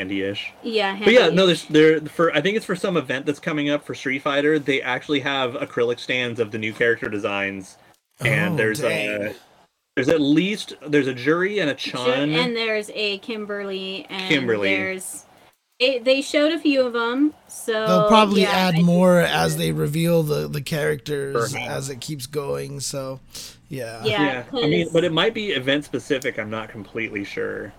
Handy, handy-ish. Yeah. But yeah, no, there's there for I think it's for some event that's coming up for Street Fighter. They actually have acrylic stands of the new character designs, and Oh, there's dang. a there's at least there's a Juri and a Chun. and there's a Kimberly, and Kimberly. there's. It, they showed a few of them, so They'll probably yeah, add I more as they reveal the the characters Perhaps. as it keeps going. So, yeah. Yeah. yeah, I mean, but it might be event specific. I'm not completely sure.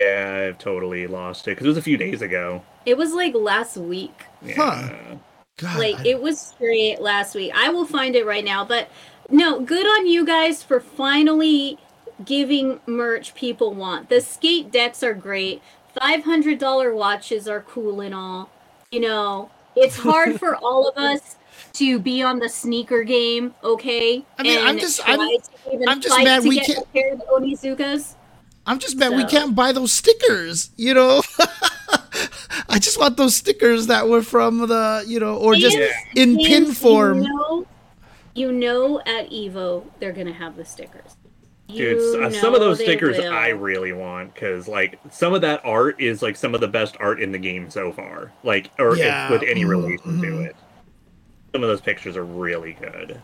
Yeah, I've totally lost it because it was a few days ago. It was like last week. Yeah. Huh. God, Like I- it was straight last week. I will find it right now. But no, good on you guys for finally giving merch people want. The skate decks are great. Five hundred dollar watches are cool and all. You know, it's hard *laughs* for all of us to be on the sneaker game, okay? I mean, I'm just- I'm- I'm just mad we can't- a pair of Onizukas. I'm just mad we can't buy those stickers, you know? *laughs* I just want those stickers that were from the, you know, or just And- in pin form. You know, you know at Evo they're gonna have the stickers. Dude, You s- uh, some of those stickers will. I really want because, like, some of that art is like some of the best art in the game so far. Like, or Yeah, if, with any mhm, relation to mhm. it. Some of those pictures are really good.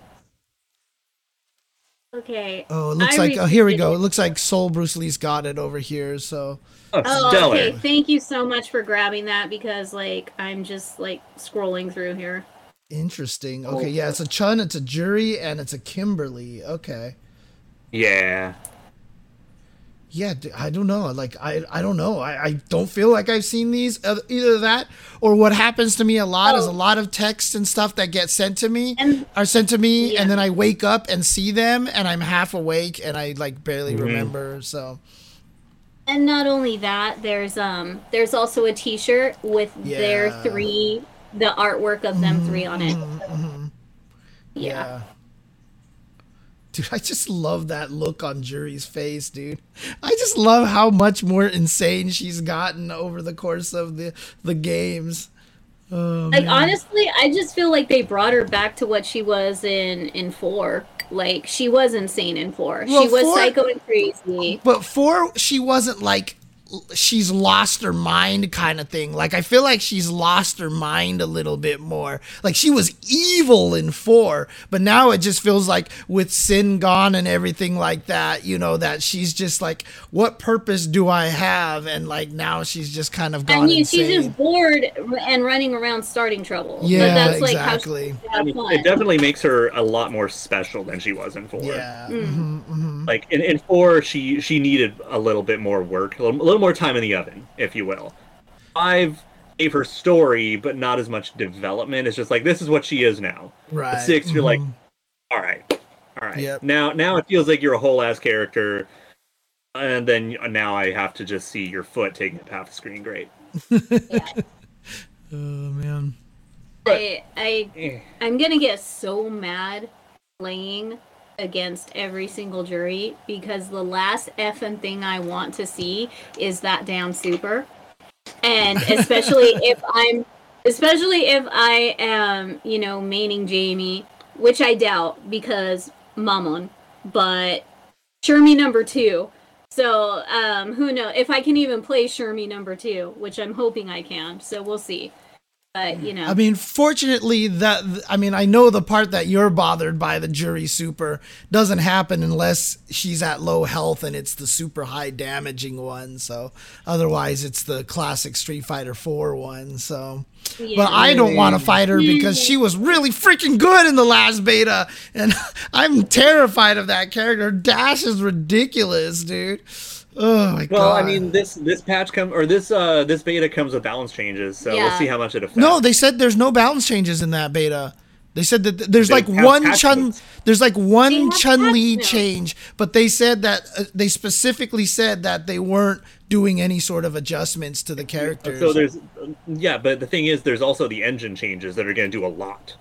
Okay. Oh, it looks I like, oh, here we go. it. It looks like Soul Bruce Lee's got it over here. So, Oh, Oh, okay. Thank you so much for grabbing that because, like, I'm just like scrolling through here. interesting. Okay, yeah, it's a Chun, it's a Juri, and it's a Kimberly. Okay. Yeah. Yeah, I don't know. Like, I, I don't know. I, I don't feel like I've seen these. Uh, Either that, or what happens to me a lot is a Oh. lot of texts and stuff that get sent to me And are sent to me, Yeah. and then I wake up and see them, and I'm half awake, and I like barely Mhm. remember. So, and not only that, there's um there's also a T-shirt with their three, the artwork of them three on it. mhm. Yeah. Dude, I just love that look on Juri's face, dude. I just love how much more insane she's gotten over the course of the the games. Oh, Like man. honestly, I just feel like they brought her back to what she was in in four. Like she was insane in four. Well, she was four- psycho and crazy. But four, she wasn't like she's lost her mind kind of thing. Like I feel like she's lost her mind a little bit more. Like she was evil in four, but now it just feels like with sin gone and everything like that, you know, that she's just like, what purpose do I have? And like now she's just kind of gone I mean, insane. she's just bored and running around starting trouble. Yeah, but that's like exactly. how she I mean, it definitely makes her a lot more special than she was in four. yeah. Mm. mhm, mhm. Like in, in four, she she needed a little bit more work, a little, a little more time in the oven, if you will. Five gave her story, but not as much development. It's just like this is what she is now. Right. Six, you're like, mhm. all right, all right. Yep. Now now it feels like you're a whole ass character, and then now I have to just see your foot taking up half the screen. Great. *laughs* Oh man. I, I Eh. I'm gonna get so mad playing against every single Juri because the last effing thing I want to see is that damn super. And *laughs* especially if I'm especially if I am, you know, maining Jamie, which I doubt because Manon, but Shermie number two. So, um, who knows if I can even play Shermie number two, which I'm hoping I can. So we'll see. But you know, I mean, fortunately, that I mean, I know the part that you're bothered by the Juri super doesn't happen unless she's at low health and it's the super high damaging one. So otherwise, it's the classic Street Fighter Four one. So, yeah. but I don't want to fight her because she was really freaking good in the last beta, and *laughs* I'm terrified of that character. Dash is ridiculous, dude. Oh my god. Well, I mean, this this patch come or this uh this beta comes with balance changes, so we'll see how much it affects. No, they said there's no balance changes in that beta. They said that there's They like one Chun, notes. there's like one Chun Li change, but they said that uh, they specifically said that they weren't doing any sort of adjustments to the characters. So there's yeah, but the thing is, there's also the engine changes that are going to do a lot.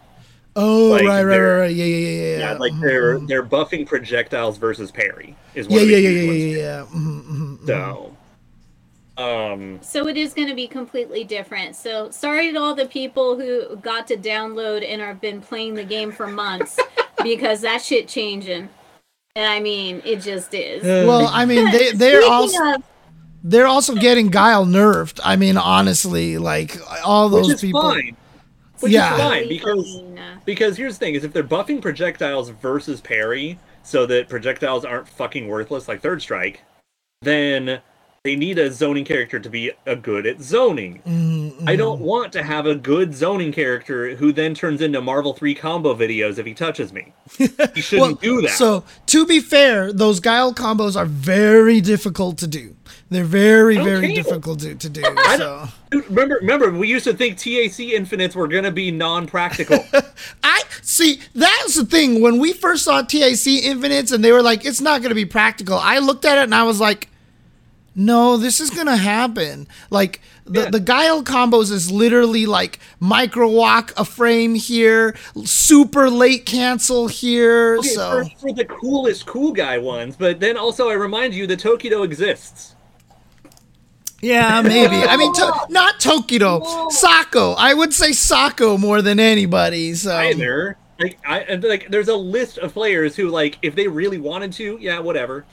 Oh like, right, right, right, right, yeah, yeah, yeah, yeah, Yeah, like mhm, they're they're buffing projectiles versus parry is yeah, what yeah, yeah, yeah, yeah, yeah. mhm, mhm, mhm. So, um, So it is going to be completely different. So sorry to all the people who got to download and have been playing the game for months *laughs* because that shit changing. And I mean, it just is. Well, I mean, they *laughs* they're also of, they're also getting Guile nerfed. I mean, honestly, like all which those is people. fine. Which Yeah. is fine because because here's the thing: is if they're buffing projectiles versus parry, so that projectiles aren't fucking worthless like Third Strike, then they need a zoning character to be a good at zoning. Mhm, I don't want to have a good zoning character who then turns into Marvel 3 combo videos if he touches me. He *laughs* shouldn't do that. So to be fair, those guile combos are very difficult to do. They're very, very difficult to, to do. *laughs* So remember, remember, we used to think TAC infinites were gonna be non-practical. *laughs* I see that's the thing. When we first saw TAC Infinites and they were like, it's not gonna be practical, I looked at it and I was like, no, this is gonna happen. Like the, Yeah. the Guile combos is literally like micro walk a frame here, super late cancel here. Okay, so for, for the coolest cool guy ones, but then also I remind you that Tokido exists. Yeah, maybe. I mean, to, *laughs* not Tokido, Sako. I would say Sako more than anybody. So Either like I like there's a list of players who like if they really wanted to, yeah, whatever.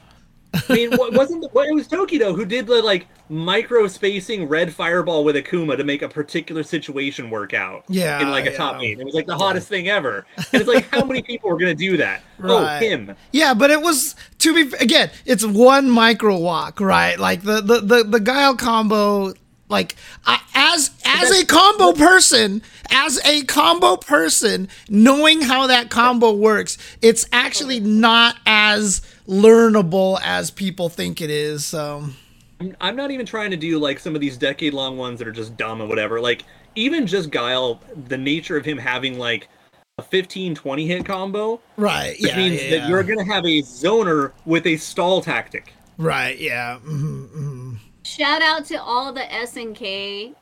I mean, what wasn't the, it was Tokido who did the like micro spacing red fireball with Akuma to make a particular situation work out. Yeah, in like a yeah. top eight. It was like the hottest thing ever. And it's like, how many *laughs* people were gonna do that? Oh, him. Yeah, but it was to be again. It's one micro walk, right? Like the the the, the guile combo. Like I, as as a combo person, as a combo person, knowing how that combo works, it's actually not as learnable as people think it is. So I'm- I'm not even trying to do like some of these decade long ones that are just dumb or whatever. Like even just Guile, the nature of him having like a 15 20 hit combo, right, which yeah, means yeah, that you're going to have a zoner with a stall tactic. right, yeah. hmm hmm Shout out to all the SNK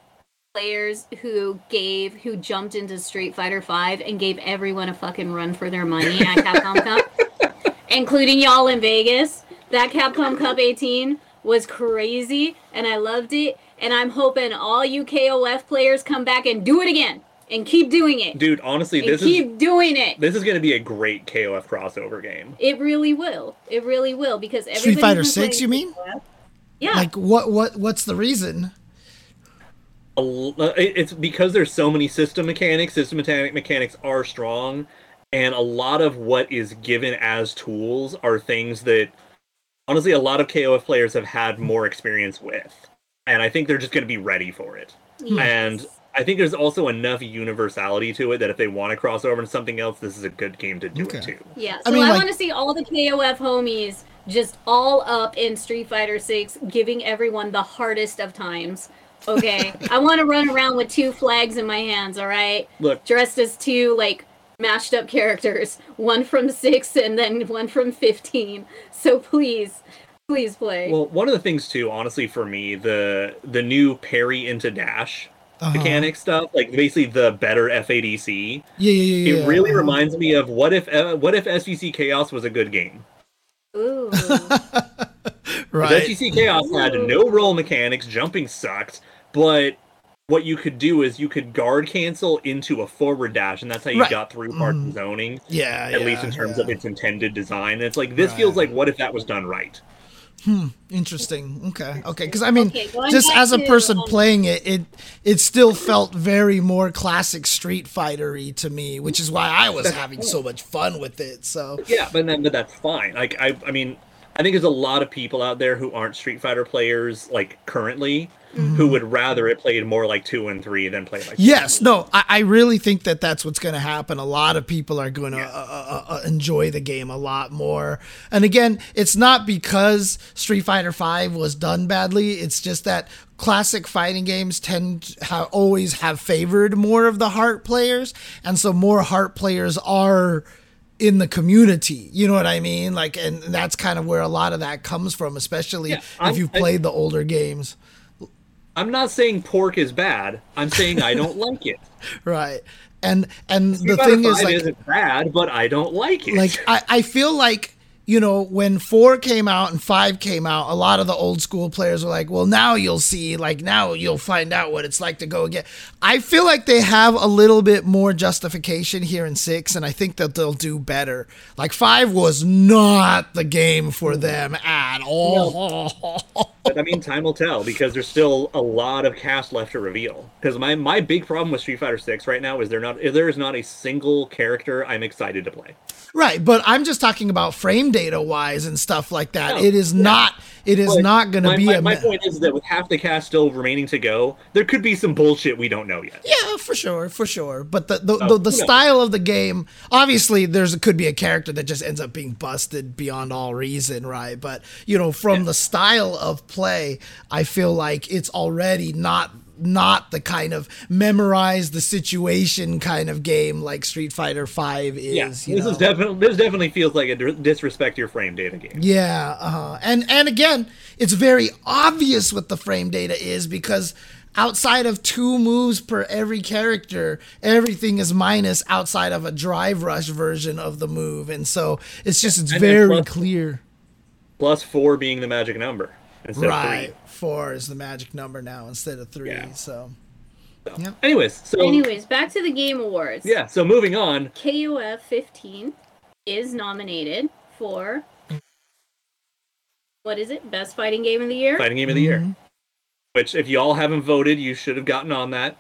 players who gave who jumped into Street Fighter 5 and gave everyone a fucking run for their money at *laughs* Capcom Cup, including y'all in Vegas. That Capcom Cup 18 was crazy and I loved it and I'm hoping all you KOF players come back and do it again and keep doing it. Dude, honestly, and this keep is doing it. this is going to be a great KOF crossover game. It really will. It really will because Street Fighter 6, you mean? KOF. Yeah. Like what what what's the reason? a l- uh, it- it's because there's so many system mechanics system mechanic mechanics are strong and a lot of what is given as tools are things that honestly a lot of kof players have had more experience with and i think they're just going to be ready for it and i think there's also enough universality to it that if they want to cross over into something else this is a good game to do Okay. it to. Yeah, so I, mean, like- want to see all the KOF homies just all up in Street Fighter 6 giving everyone the hardest of times. Okay? *laughs* I want to run around with two flags in my hands, all right? look Dressed as two like mashed up characters, one from 6 and then one from 15. So please, please play. well one of the things too honestly for me the the new parry into dash Uh-huh. mechanic stuff like basically the better fadc Yeah, yeah, yeah. It yeah. really uh-huh. reminds me of what if uh, what if SVC Chaos was a good game? Ooh. *laughs* 'Cause right. SVC Chaos had no roll mechanics, jumping sucked, but what you could do is you could guard cancel into a forward dash, and that's how you Right. got through part of mm. zoning, Yeah, at yeah, least in terms yeah. of its intended design. And it's like this feels like what if that was done right? Interesting. Okay. Okay. Because I mean, Okay, just as a to, person um, playing it, it it still felt very more classic Street Fighter-y to me, which is why I was having so much fun with it. So Yeah, but then but that's fine. Like I I mean, I think there's a lot of people out there who aren't Street Fighter players like currently who would rather it played more like two and three than play like yes, no, I, I really think that that's what's going to happen. A lot of people are going to Yeah. uh, uh, uh, enjoy the game a lot more. And again, it's not because Street Fighter Five was done badly. It's just that classic fighting games tend to ha- always have favored more of the heart players, and so more heart players are in the community. You know what I mean? Like, and that's kind of where a lot of that comes from, especially Yeah, if you've I- played the older games, I'm not saying pork is bad. I'm saying I don't *laughs* like it. right? And and the thing is, 5 like, isn't bad, but I don't like it. like I, I feel like you know when four came out and five came out a lot of the old school players were like well now you'll see like now you'll find out what it's like to go again. I feel like they have a little bit more justification here in six and i think that they'll do better. Like five was not the game for them at all. *laughs* But I mean, time will tell because there's still a lot of cast left to reveal. Because my my big problem with Street Fighter Six right now is there not there is not a single character I'm excited to play. Right, but I'm just talking about frame data wise and stuff like that. It is yeah. not. It is But not going to be my, a. my point is that with half the cast still remaining to go, there could be some bullshit we don't know yet. Yeah, for sure, for sure. But the the, Oh, the, the style of the game, obviously, there's could be a character that just ends up being busted beyond all reason, right? But you know, from the style of play, I feel like it's already not not the kind of memorize the situation kind of game like Street Fighter Five is. Yeah, this know? is definitely this definitely feels like a disrespect your frame data game. Yeah, uh-huh. and and again, it's very obvious what the frame data is because outside of two moves per every character, everything is minus outside of a drive rush version of the move, and so it's just it's And very plus- clear. Plus four being the magic number instead Right, of three. Four is the magic number now instead of three. Yeah. So Anyways, so Anyways, back to the Game Awards. yeah, so moving on. KOF 15 is nominated for what is it? Best fighting game of the year? Fighting Game of the Year. Mm-hmm. Which, if you all haven't voted, you should have gotten on that.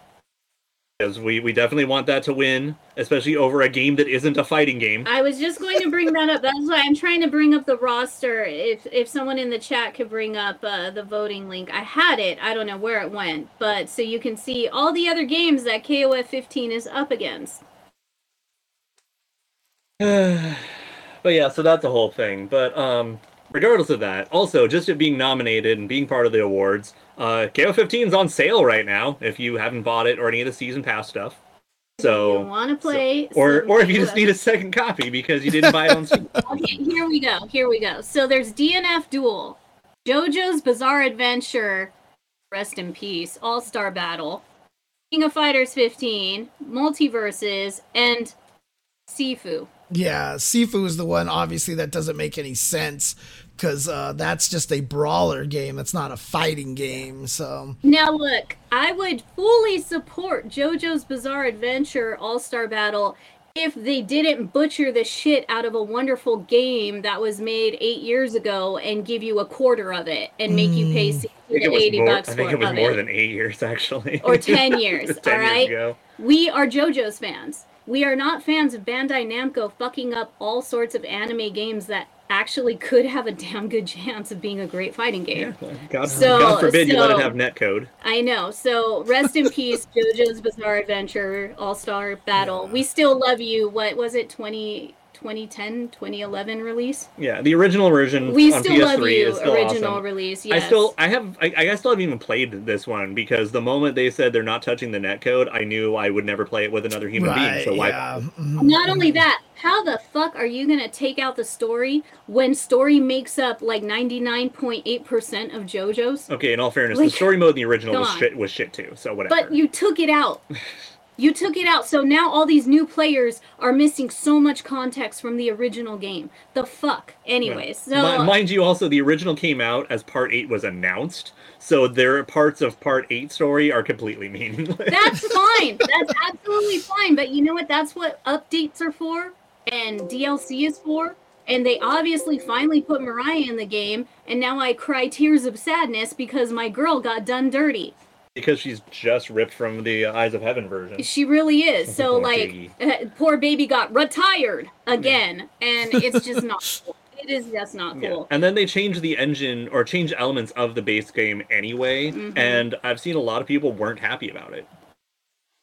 Because we, we definitely want that to win, especially over a game that isn't a fighting game. I was just going to bring that up. That's why I'm trying to bring up the roster. If if someone in the chat could bring up uh, the voting link, I had it. I don't know where it went, but so you can see all the other games that KOF 15 is up against. *sighs* But yeah, so that's the whole thing. But um, regardless of that, also just it being nominated and being part of the awards, uh, KOF 15 is on sale right now if you haven't bought it or any of the season pass stuff. So, want to play, or or if you just need a second copy because you didn't buy it on Steam. *laughs* Okay, here we go. Here we go. So there's DNF Duel, JoJo's Bizarre Adventure, rest in peace, All Star Battle, King of Fighters 15, MultiVersus, and Sifu. Yeah, Sifu is the one obviously that doesn't make any sense because uh, that's just a brawler game. It's not a fighting game. So Now look, I would fully support JoJo's Bizarre Adventure All Star Battle if they didn't butcher the shit out of a wonderful game that was made eight years ago and give you a quarter of it and make you pay I 60 think to it was 80 more. bucks I think it was more it. than eight years actually, Or *laughs* 10 years, It was 10 all years ago. We are JoJo's fans. We are not fans of Bandai Namco fucking up all sorts of anime games that actually could have a damn good chance of being a great fighting game. Yeah, God, So- God forbid you let it so- have netcode. I know. So rest in peace, *laughs* JoJo's Bizarre Adventure All Star Battle. We still love you. What was it, 20, 2010, 2011 release? Yeah, the original version We on still PS3 love you. is still Original awesome. release. Yes. I still, I have, I, I still haven't even played this one because the moment they said they're not touching the netcode, I knew I would never play it with another human being. So why? yeah. mhm. Not only that, how the fuck are you gonna take out the story when story makes up like ninety nine point eight percent of JoJo's? Okay, in all fairness, Like, the story mode in the original was shit. Was shit too. So whatever. But you took it out. *laughs* You took it out, so now all these new players are missing so much context from the original game. The fuck. Anyways, so Mi- mind you, also the original came out as Part Eight was announced, so there are parts of Part Eight story are completely *laughs* meaningless. that's *laughs* fine. That's absolutely fine. But you know what? That's what updates are for, and DLC is for. And they obviously finally put Mariah in the game, and now I cry tears of sadness because my girl got done dirty. Because she's just ripped from the Eyes of Heaven version. She really is. So, like, *laughs* poor baby got retired again, and it's just not *laughs* cool. It is just not Yeah. cool. And then they change the engine or change elements of the base game anyway, Mhm. and I've seen a lot of people weren't happy about it.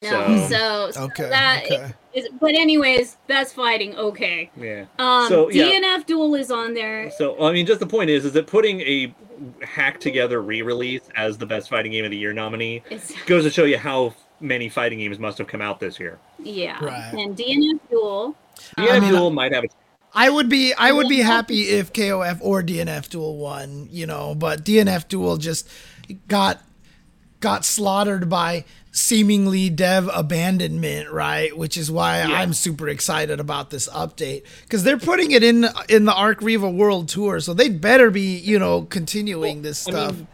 No, So- so, so Okay, that okay. is. But anyways, that's fighting. Okay. Yeah. Um, So, yeah. DNF Duel is on there. So I mean, just the point is, is that putting a hack together re-release as the best fighting game of the year nominee It's *laughs* goes to show you how many fighting games must have come out this year. yeah. Right. And DNF Duel. DNF I mean, Duel might have a I would be I would be happy if KOF or DNF Duel won, you know, but DNF Duel just got got slaughtered by seemingly dev abandonment, right? Which is why Yeah. I'm super excited about this update cuz they're putting it in in the Arc Revo World Tour, so they'd better be, you know, continuing this I stuff. mean,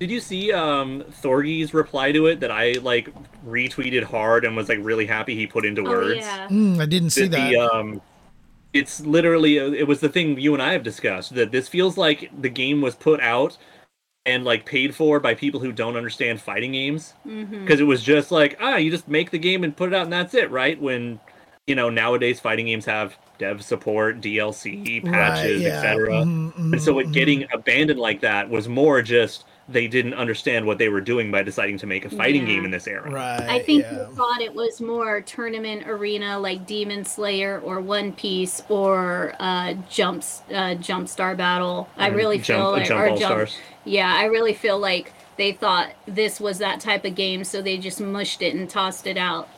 Did you see um Thorgy's reply to it that I like retweeted hard and was like really happy he put into words? Oh words? yeah. Mm, I didn't see that that. the um it's literally uh, it was the thing you and I have discussed that this feels like the game was put out and like paid for by people who don't understand fighting games because it was just like ah you just make the game and put it out and that's it right when you know nowadays fighting games have dev support, DLC, Right, patches, yeah. etc. Mhm, mhm, And so it mhm. getting abandoned like that was more just they didn't understand what they were doing by deciding to make a fighting Yeah. game in this era. right. I think yeah. they thought it was more tournament arena like Demon Slayer or One Piece or uh, Jumps uh, Jump Star Battle. I really jump, feel like jump or all jump. stars. Yeah, I really feel like they thought this was that type of game, so they just mushed it and tossed it out.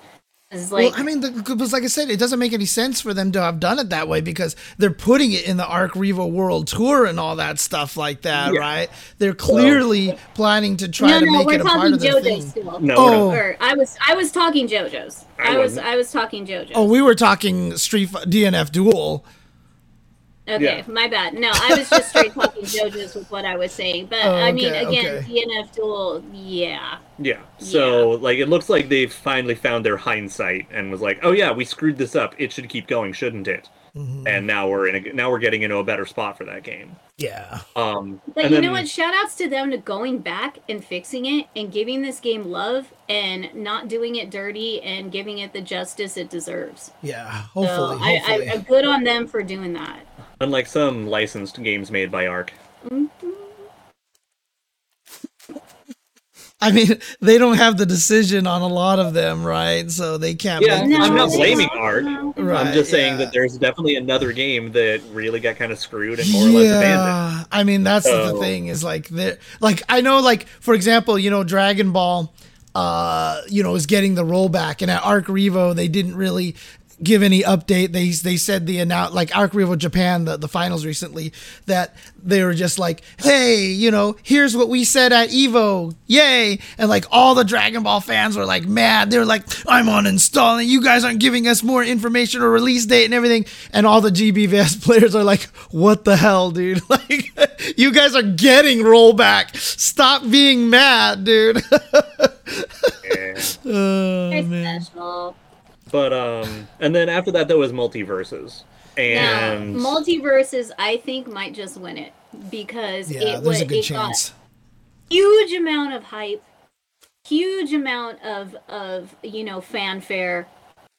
It's like well, I mean, the, because like I said, it doesn't make any sense for them to have done it that way because they're putting it in the Arc Revo World Tour and all that stuff like that, Yeah. right? They're clearly planning to try no, to no, make it a part of the JoJo's thing. still. No, Oh. we're not. Or I was I was talking JoJo's. I I, was. I was talking JoJo's. Oh, we were talking Street Fi- DNF Duel. Okay, Yeah. my bad. No, I was just straight *laughs* talking JoJo's with what I was saying. But Oh, I mean, again, okay. DNF Duel, yeah. Yeah. So like it looks like they've finally found their hindsight and was like, "Oh yeah, we screwed this up. It should keep going, shouldn't it?" Mm-hmm. And now we're in a now we're getting into a better spot for that game. Yeah. Um But and you then- know what? Shout outs to them to going back and fixing it and giving this game love and not doing it dirty and giving it the justice it deserves. Yeah. So Hopefully. I. I, I'm good on them for doing that. Unlike some licensed games made by Arc. *laughs* I mean, they don't have the decision on a lot of them, right? So they can't. Yeah, the I'm not blaming Arc. Right, I'm just saying yeah. that there's definitely another game that really got kind of screwed and more or less abandoned. I mean that's the thing is like there like I know like for example, you know, Dragon Ball uh you know is getting the rollback and at Arc Revo they didn't really give any update. They they said the announce like Arc Revo Japan the, the finals recently that they were just like, "Hey, you know, here's what we said at Evo. Yay." And like all the Dragon Ball fans were like mad. They were like, "I'm uninstalling. You guys aren't giving us more information or release date and everything." And all the GBVS *laughs* players are like, "What the hell, dude? *laughs* Like you guys are getting rollback. Stop being mad, dude." *laughs* Yeah. oh, man. special. But um and then after that there was MultiVersus. And Now, MultiVersus, I think, might just win it because Yeah, it was a good it got chance. huge amount of hype, huge amount of of you know fanfare,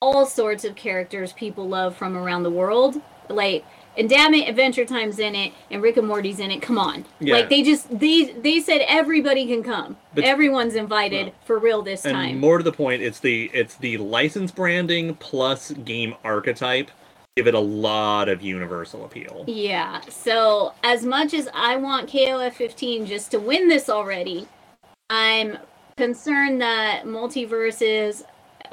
all sorts of characters people love from around the world. Like and damn it, Adventure Time's in it, and Rick and Morty's in it. Come on, Yeah. like they just they they said everybody can come, But- everyone's invited for real this and time. more to the point, it's the it's the license branding plus game archetype give it a lot of universal appeal. Yeah. So as much as I want KOF 15 just to win this already, I'm concerned that MultiVersus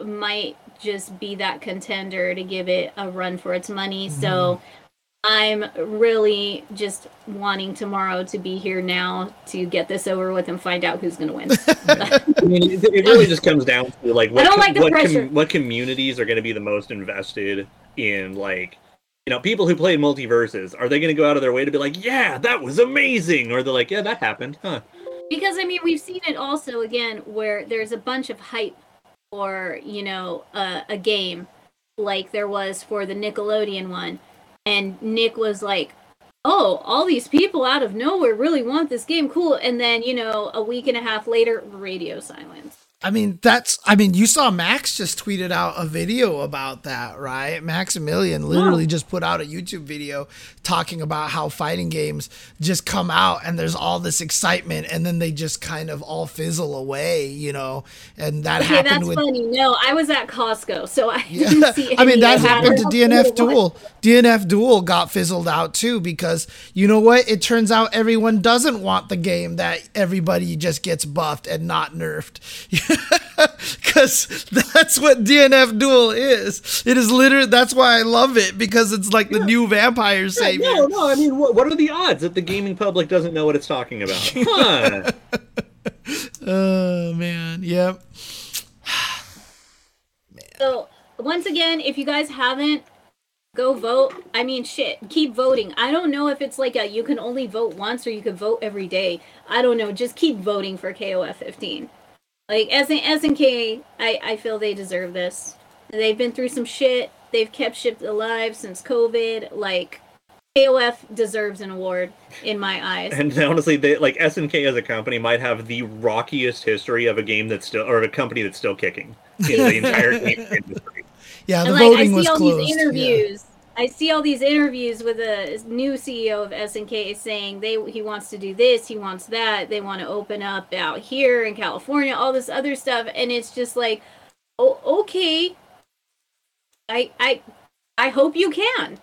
might just be that contender to give it a run for its money. So mm-hmm. I'm really just wanting tomorrow to be here now to get this over with and find out who's going to win. *laughs* I mean, it, it really just comes down to like what don't com- like the what, pressure. what communities are going to be the most invested in like you know people who played MultiVersus are they going to go out of their way to be like yeah that was amazing or they're like yeah that happened huh because I mean we've seen it also again where there's a bunch of hype for you know uh, a game like there was for the Nickelodeon one and Nick was like oh all these people out of nowhere really want this game. Cool. And then you know a week and a half later radio silence I mean, that's. I mean, you saw Max just tweeted out a video about that, right? Maximilian literally just put out a YouTube video talking about how fighting games just come out and there's all this excitement and then they just kind of all fizzle away, you know? And that okay happened that's with. funny no I was at Costco so I Yeah. didn't see I mean, that happened to DNF don't know what- Duel. DNF Duel got fizzled out too because you know what? It turns out everyone doesn't want the game that everybody just gets buffed and not nerfed. *laughs* *laughs* Because that's what DNF Duel is. It is literally, that's why I love it because it's like the new vampire savior. no no i mean what, what are the odds that the gaming public doesn't know what it's talking about *laughs* huh Oh, man. Yep. So once again, if you guys haven't, go vote. I mean, shit, keep voting. I don't know if it's like a you can only vote once or you could vote every day. I don't know. Just keep voting for KOF 15. Like as an SNK, I I feel they deserve this. They've been through some shit. They've kept shit alive since COVID. Like KOF deserves an award in my eyes. and honestly they like snk as a company might have the rockiest history of a game that's still or a company that's still kicking in the entire *laughs* game industry Yeah, the and like I voting see was all closed. these yeah. interviews. I see all these interviews with a new CEO of SNK saying they he wants to do this, he wants that, they want to open up out here in California, all this other stuff, and it's just like, oh, okay. I I I hope you can.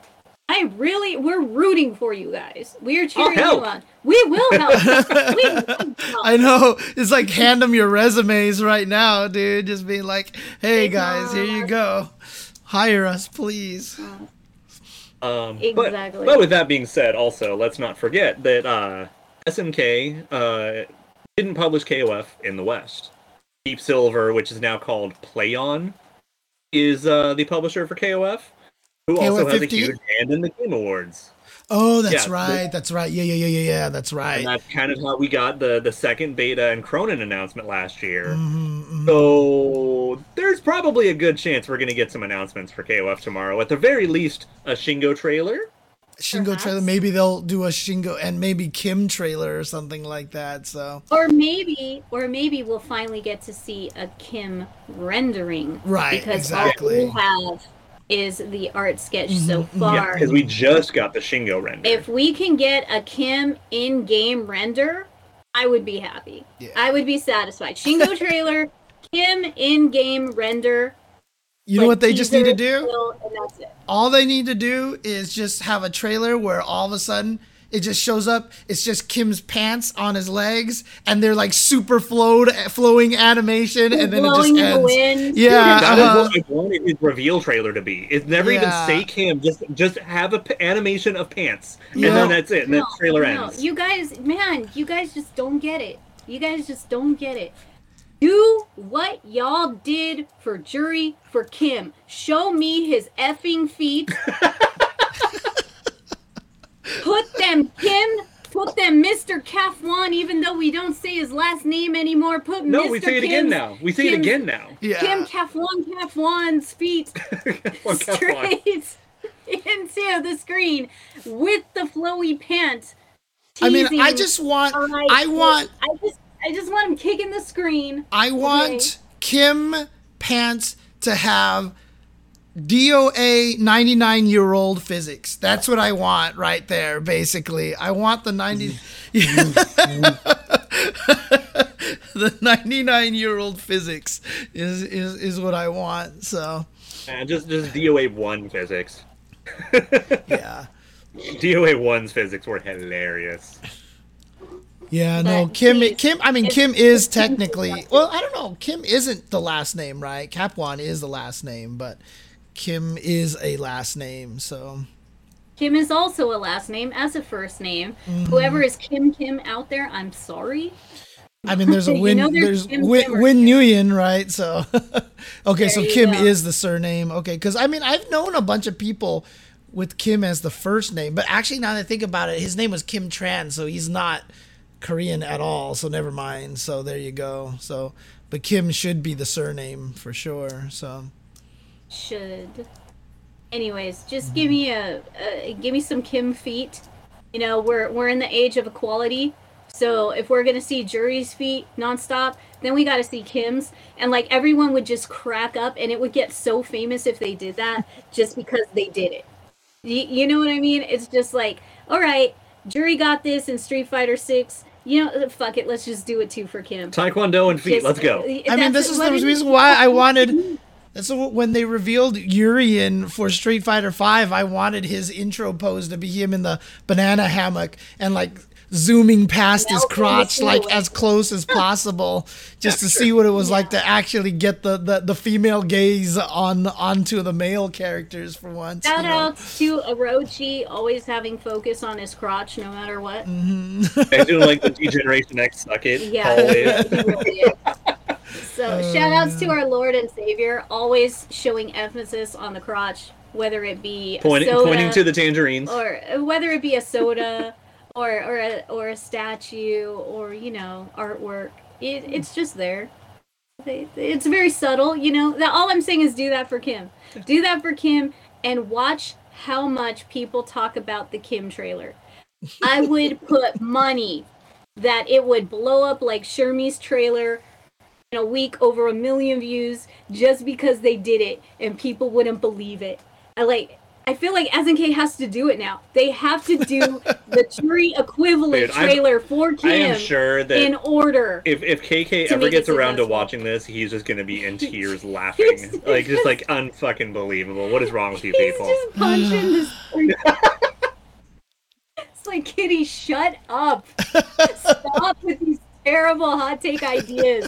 I really, we're rooting for you guys. We're cheering oh, you on. We will help. *laughs* we will help. I know. It's like hand them your resumes right now, dude. Just being like, "Hey guys, here you go. Hire us, please." Um, Exactly. But, but with that being said, also let's not forget that uh, SNK uh, didn't publish KOF in the West. Deep Silver, which is now called Plaion, is uh, the publisher for KOF, who also KOF has a huge hand in the Game Awards. Oh, that's Yeah, the- right. That's right. Yeah, yeah, yeah, yeah, yeah. That's right. And that's kind of how we got the the second beta and Krohnen announcement last year. Mhm, mhm. So there's probably a good chance we're going to get some announcements for KOF tomorrow. At the very least, a Shingo trailer. Shingo Perhaps. trailer. Maybe they'll do a Shingo and maybe Kim trailer or something like that. So Or maybe, or maybe we'll finally get to see a Kim rendering. Right, Because exactly. all we have is the art sketch so Mhm, mhm. Yeah, far. because we just got the Shingo render. if we can get a Kim in-game render, I would be happy. Yeah. I would be satisfied. Shingo *laughs* trailer, Kim in-game render. you know what they just need to do? still, and that's it. All they need to do is just have a trailer where all of a sudden it just shows up. It's just Kim's pants on his legs, and they're like super flowed, flowing animation, and then it just Blowing in the ends. wind. Yeah, That is uh-huh. what I wanted his reveal trailer to be. It's never Yeah. even say Kim. Just just have a p- animation of pants, and Yeah. then that's it. And No, that trailer no, ends. You guys, man, you guys just don't get it. You guys just don't get it. Do what y'all did for Juri for Kim. Show me his effing feet. *laughs* put them Kim. Put them Mr. Kaphwan, even though we don't say his last name anymore. Put no, Mr. we say it again now. We say it again now. Yeah. Kim Kaphwan Kaphwan's feet One cup one. straight *laughs* into the screen with the flowy pants. I mean, I just want, I want, I just, I just want him kicking the screen. I want Okay. Kim Pants to have DOA 99 year old physics. That's what I want right there, basically. I want the 90. *laughs* the 99 year old physics is, is, is what I want. So, Uh, just just DOA one physics. *laughs* yeah. DOA one's physics were hilarious. Yeah, no, But Kim. please, Kim. I mean, Kim is technically. Well, I don't know. Kim isn't the last name, right? Kaphwan is the last name, but Kim is a last name. So Kim is also a last name as a first name. Mm-hmm. Whoever is Kim Kim out there, I'm sorry. I mean, there's a *laughs* You Win. know there's there's Win, Win Nguyen, right? So, *laughs* okay, so There you Kim go. is the surname. Okay, because I mean, I've known a bunch of people with Kim as the first name, but actually, now that I think about it, his name was Kim Tran, so he's not Korean at all. So never mind. So there you go. So, but Kim should be the surname for sure. So. Should. Anyways, just mm-hmm. give me a, a give me some Kim feet. You know, we're we're in the age of equality. So if we're gonna see Juri's feet nonstop, then we gotta see Kim's. And like everyone would just crack up and it would get so famous if they did that *laughs* just because they did it. You, you know what I mean? It's just like, all right, Jury got this in Street Fighter Six. You know, uh, fuck it, let's just do it too for Kim. Taekwondo and feet. Just- Let's go. Uh, I mean, this is the reason why I wanted. *laughs* That's wh- when they revealed Urian for Street Fighter Five. I wanted his intro pose to be him in the banana hammock and like zooming past his crotch like silhouette. as close as possible, just to see what it was like to actually get the, the, the female gaze on onto the male characters for once. you Shout know? outs to Orochi, always having focus on his crotch no matter what. Mm-hmm. *laughs* I doing like the D-Generation X suck it. Yeah, *laughs* always. he really is. So shout outs to our Lord and Savior, always showing emphasis on the crotch, whether it be a Pointing, to the tangerines. or uh, whether it be a soda, *laughs* or or a, or a statue, or you know artwork. It, it's just there. It's very subtle, you know. That all I'm saying is do that for Kim. Do that for Kim, and watch how much people talk about the Kim trailer. I would *laughs* put money that it would blow up like Shermie's trailer in a week over a million views just because they did it and people wouldn't believe it. I like I feel like SNK has to do it now. They have to do *laughs* the tree equivalent Dude, I'm- trailer for I Kim am sure that in order. if if KK ever gets around to watching this, he's just gonna be in *laughs* tears laughing, like just like *laughs* unfucking believable. What is wrong with you He's people? just punching this. it's like, Kitty, shut up. Stop with these terrible hot take ideas.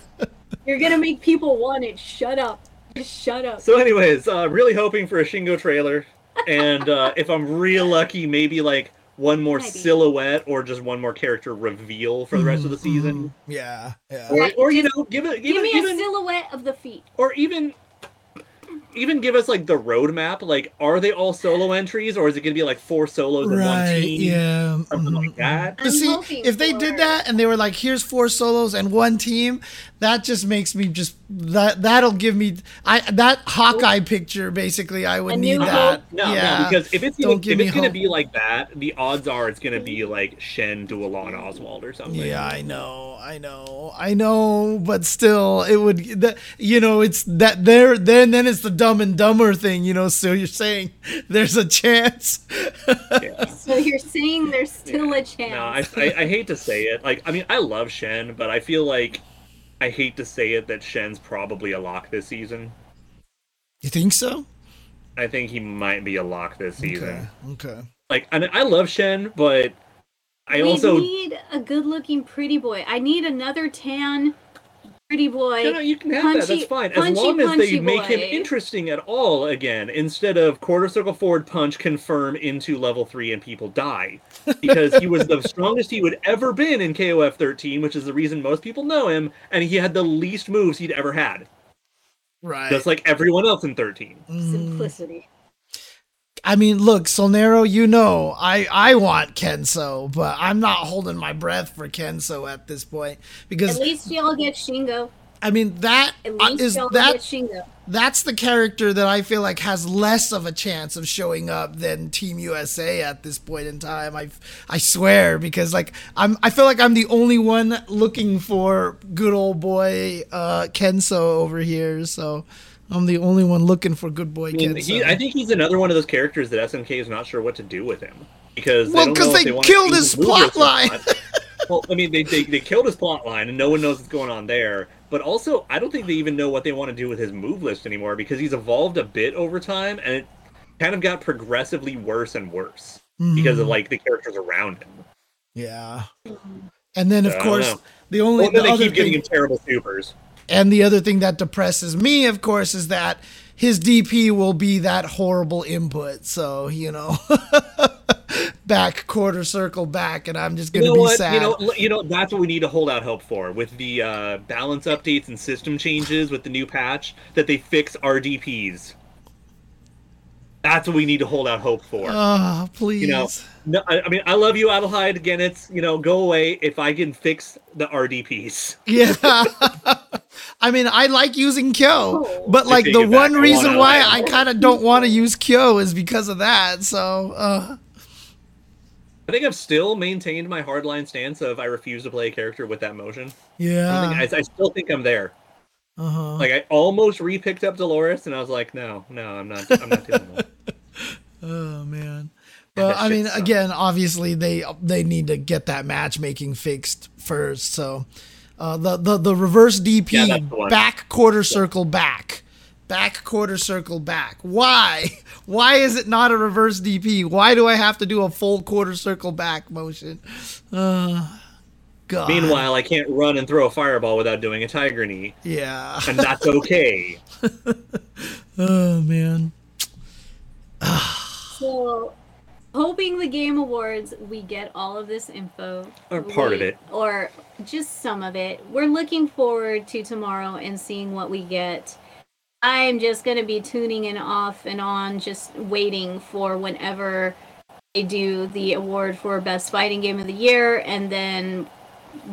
You're gonna make people want it. Shut up. Just shut up. So, anyways, uh, really hoping for a Shingo trailer, and uh, if I'm real lucky, maybe like one more Maybe. silhouette or just one more character reveal for the rest of the season, Yeah, yeah. or, or you know, give it, Give even, me a silhouette of the feet. or even even give us like the roadmap. Like, are they all solo entries, or is it gonna be like four solos and one team? yeah. Something like that. But see, if they did that and they were like, "Here's four solos and one team," that just makes me just that that'll give me I that Hawkeye picture. basically. I would need new that. No, yeah. no, because if it's Don't gonna, give if it's gonna hope. be like that, the odds are it's gonna be like Shen, Duo Lon, Oswald, or something. Yeah, I know, I know, I know, but still, it would. That you know, it's that there. Then, then it's the Dumb and Dumber thing, you know. So you're saying *laughs* there's a chance. Yeah. *laughs* So you're saying there's still a chance. No, I, I, I hate to say it. Like, I mean, I love Shen, but I feel like I hate to say it that Shen's probably a lock this season. You think so? I think he might be a lock this season. Okay. Okay. Like, I, mean, I love Shen, but I we also need a good-looking pretty boy. I need another tan pretty boy. no, no, you can have that. That's fine as punchy, long as they punchy make him interesting at all again, instead of quarter circle forward punch confirm into level three and people die, because he was the strongest he would ever been in KOF 13, which is the reason most people know him, and he had the least moves he'd ever had, Right. just like everyone else in 13. Mm. Simplicity. I mean, look, Solnero, you know, I I want Kensou, but I'm not holding my breath for Kensou at this point because At least y'all get Shingo. I mean that At least is that that's the character that I feel like has less of a chance of showing up than Team USA at this point in time. I I swear because like I'm I feel like I'm the only one looking for good old boy uh Kensou over here, so I'm the only one looking for good boy I mean, Kensou. he, I think he's another one of those characters that SNK is not sure what to do with him because Well, they don't 'cause know if they killed his plot list or plotline. not. Well, I mean, they, they they killed his plot line, and no one knows what's going on there. But also, I don't think they even know what they want to do with his move list anymore because he's evolved a bit over time, and it kind of got progressively worse and worse because Mm-hmm. of like the characters around him. Yeah. And then of course the only Well, then the they keep giving thing, him terrible supers. and the other thing that depresses me, of course, is that his DP will be that horrible input. So you know, *laughs* back quarter circle back, and I'm just gonna know be what? sad. You know, you know that's what we need to hold out hope for with the uh, balance updates and system changes with the new patch that they fix RDPs. That's what we need to hold out hope for. oh, please. you know, no, I, I mean, I love you, Adelheid. Again, it's you know, go away if I can fix the RDPs. Yeah. *laughs* I mean, I like using Kyo, Oh. but like the back. one I reason why I kind of don't want to use Kyo is because of that. So, uh, I think I've still maintained my hardline stance of I refuse to play a character with that motion. I, yeah. think, I, I still think I'm there. Uh-huh. Like I almost re-picked up Dolores, and I was like, no, no, I'm not. I'm not doing that. *laughs* Oh man. But I mean, sucks. again, obviously they they need to get that matchmaking fixed first. So, uh, the the the reverse DP the back quarter circle back, back quarter circle back. Why? *laughs* Why is it not a reverse DP? Why do I have to do a full quarter circle back motion? Uh, God. Meanwhile, I can't run and throw a fireball without doing a tiger knee, yeah. and that's okay. *laughs* Oh man. So, hoping the Game Awards, we get all of this info. Or part of it. Or just some of it. We're looking forward to tomorrow and seeing what we get. I'm just going to be tuning in off and on, just waiting for whenever they do the award for Best Fighting Game of the Year and then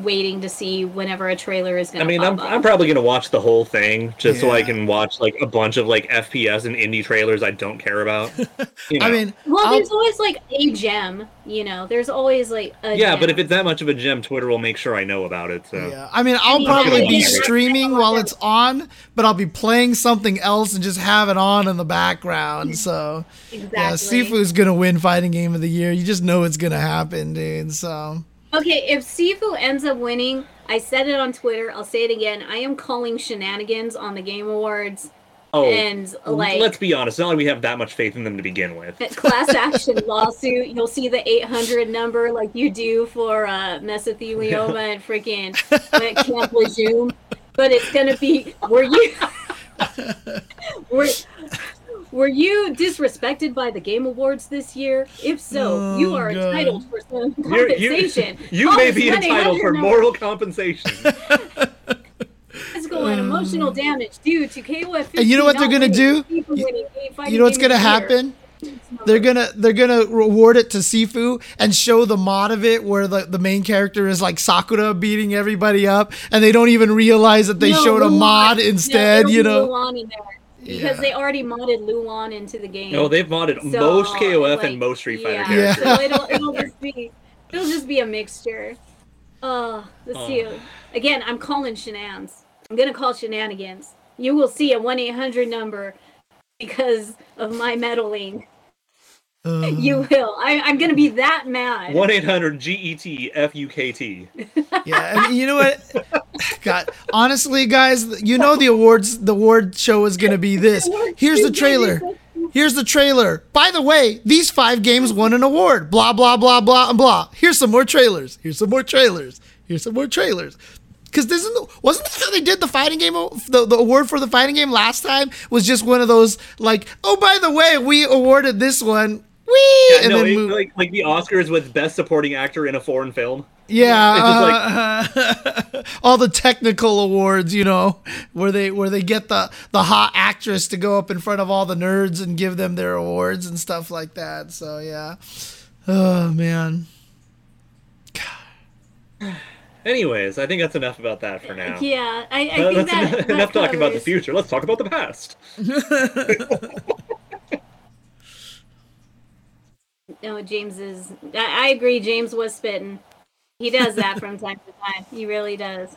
waiting to see whenever a trailer is going I to mean, pop I'm, up. I'm probably gonna watch the whole thing just so I can watch like a bunch of like FPS and indie trailers I don't care about. *laughs* You I mean, well, I'll- there's always like a gem, you know. There's always like a yeah, but if it's that much of a gem, Twitter will make sure I know about it. So Yeah, I mean, I'll Yeah. probably be Yeah. streaming while it's on, but I'll be playing something else and just have it on in the background. So, exactly. yeah, Sifu's gonna win fighting game of the year. You just know it's gonna happen, dude. So, Okay, if Sifu ends up winning, I said it on Twitter. I'll say it again. I am calling shenanigans on the Game Awards oh, and like let's be honest. It's not like we have that much faith in them to begin with. class action *laughs* lawsuit. You'll see the 800 number like you do for uh, mesothelioma and freaking Camp Lejeune. But it's gonna be were you *laughs* were were you disrespected by the Game Awards this year? If so, you Oh, are God. entitled for some You're- you compensation. you Call may be entitled for moral compensation. *laughs* physical and emotional uh. damage due to KOF. And you know what they're gonna do? You- you know what's gonna happen? They're gonna they're gonna reward it to Sifu and show the mod of it where the, the main character is like Sakura beating everybody up, and they don't even realize that they showed a mod instead. you know. Luong in there because Yeah. they already modded Luong into the game. no, they've modded So, most KOF like, and most Street Fighter yeah. Yeah. So it'll, it'll just be it'll just be a mixture. Uh, let's see. Oh. Again, I'm calling shenanigans. I'm gonna call shenanigans. You will see a one eight hundred number because of my meddling. Uh, You will. I, I'm gonna be that mad. One eight hundred G E T F U K T. yeah, and you know what? God, honestly, guys, you know the awards the award show is gonna be this. *laughs* Here's the trailer. Here's the trailer. By the way, these five games won an award. Blah blah blah blah and blah. Here's some more trailers. Here's some more trailers. Here's some more trailers. Because this isn't wasn't how they did the fighting game? The, the award for the fighting game last time was just one of those like, oh by the way, we awarded this one. Wee, Yeah, and no, then it- move. like like the Oscars with best supporting actor in a foreign film. Yeah, It's just uh, *laughs* all the technical awards, you know, where they where they get the the hot actress to go up in front of all the nerds and give them their awards and stuff like that. So yeah, oh man, God. *sighs* Anyways, I think that's enough about that for now. Yeah, I, I Uh, think that's that, enough, that enough talking about the future. Let's talk about the past. *laughs* *laughs* No, James is. I, I agree. James was spitting. He does that from *laughs* time to time. He really does.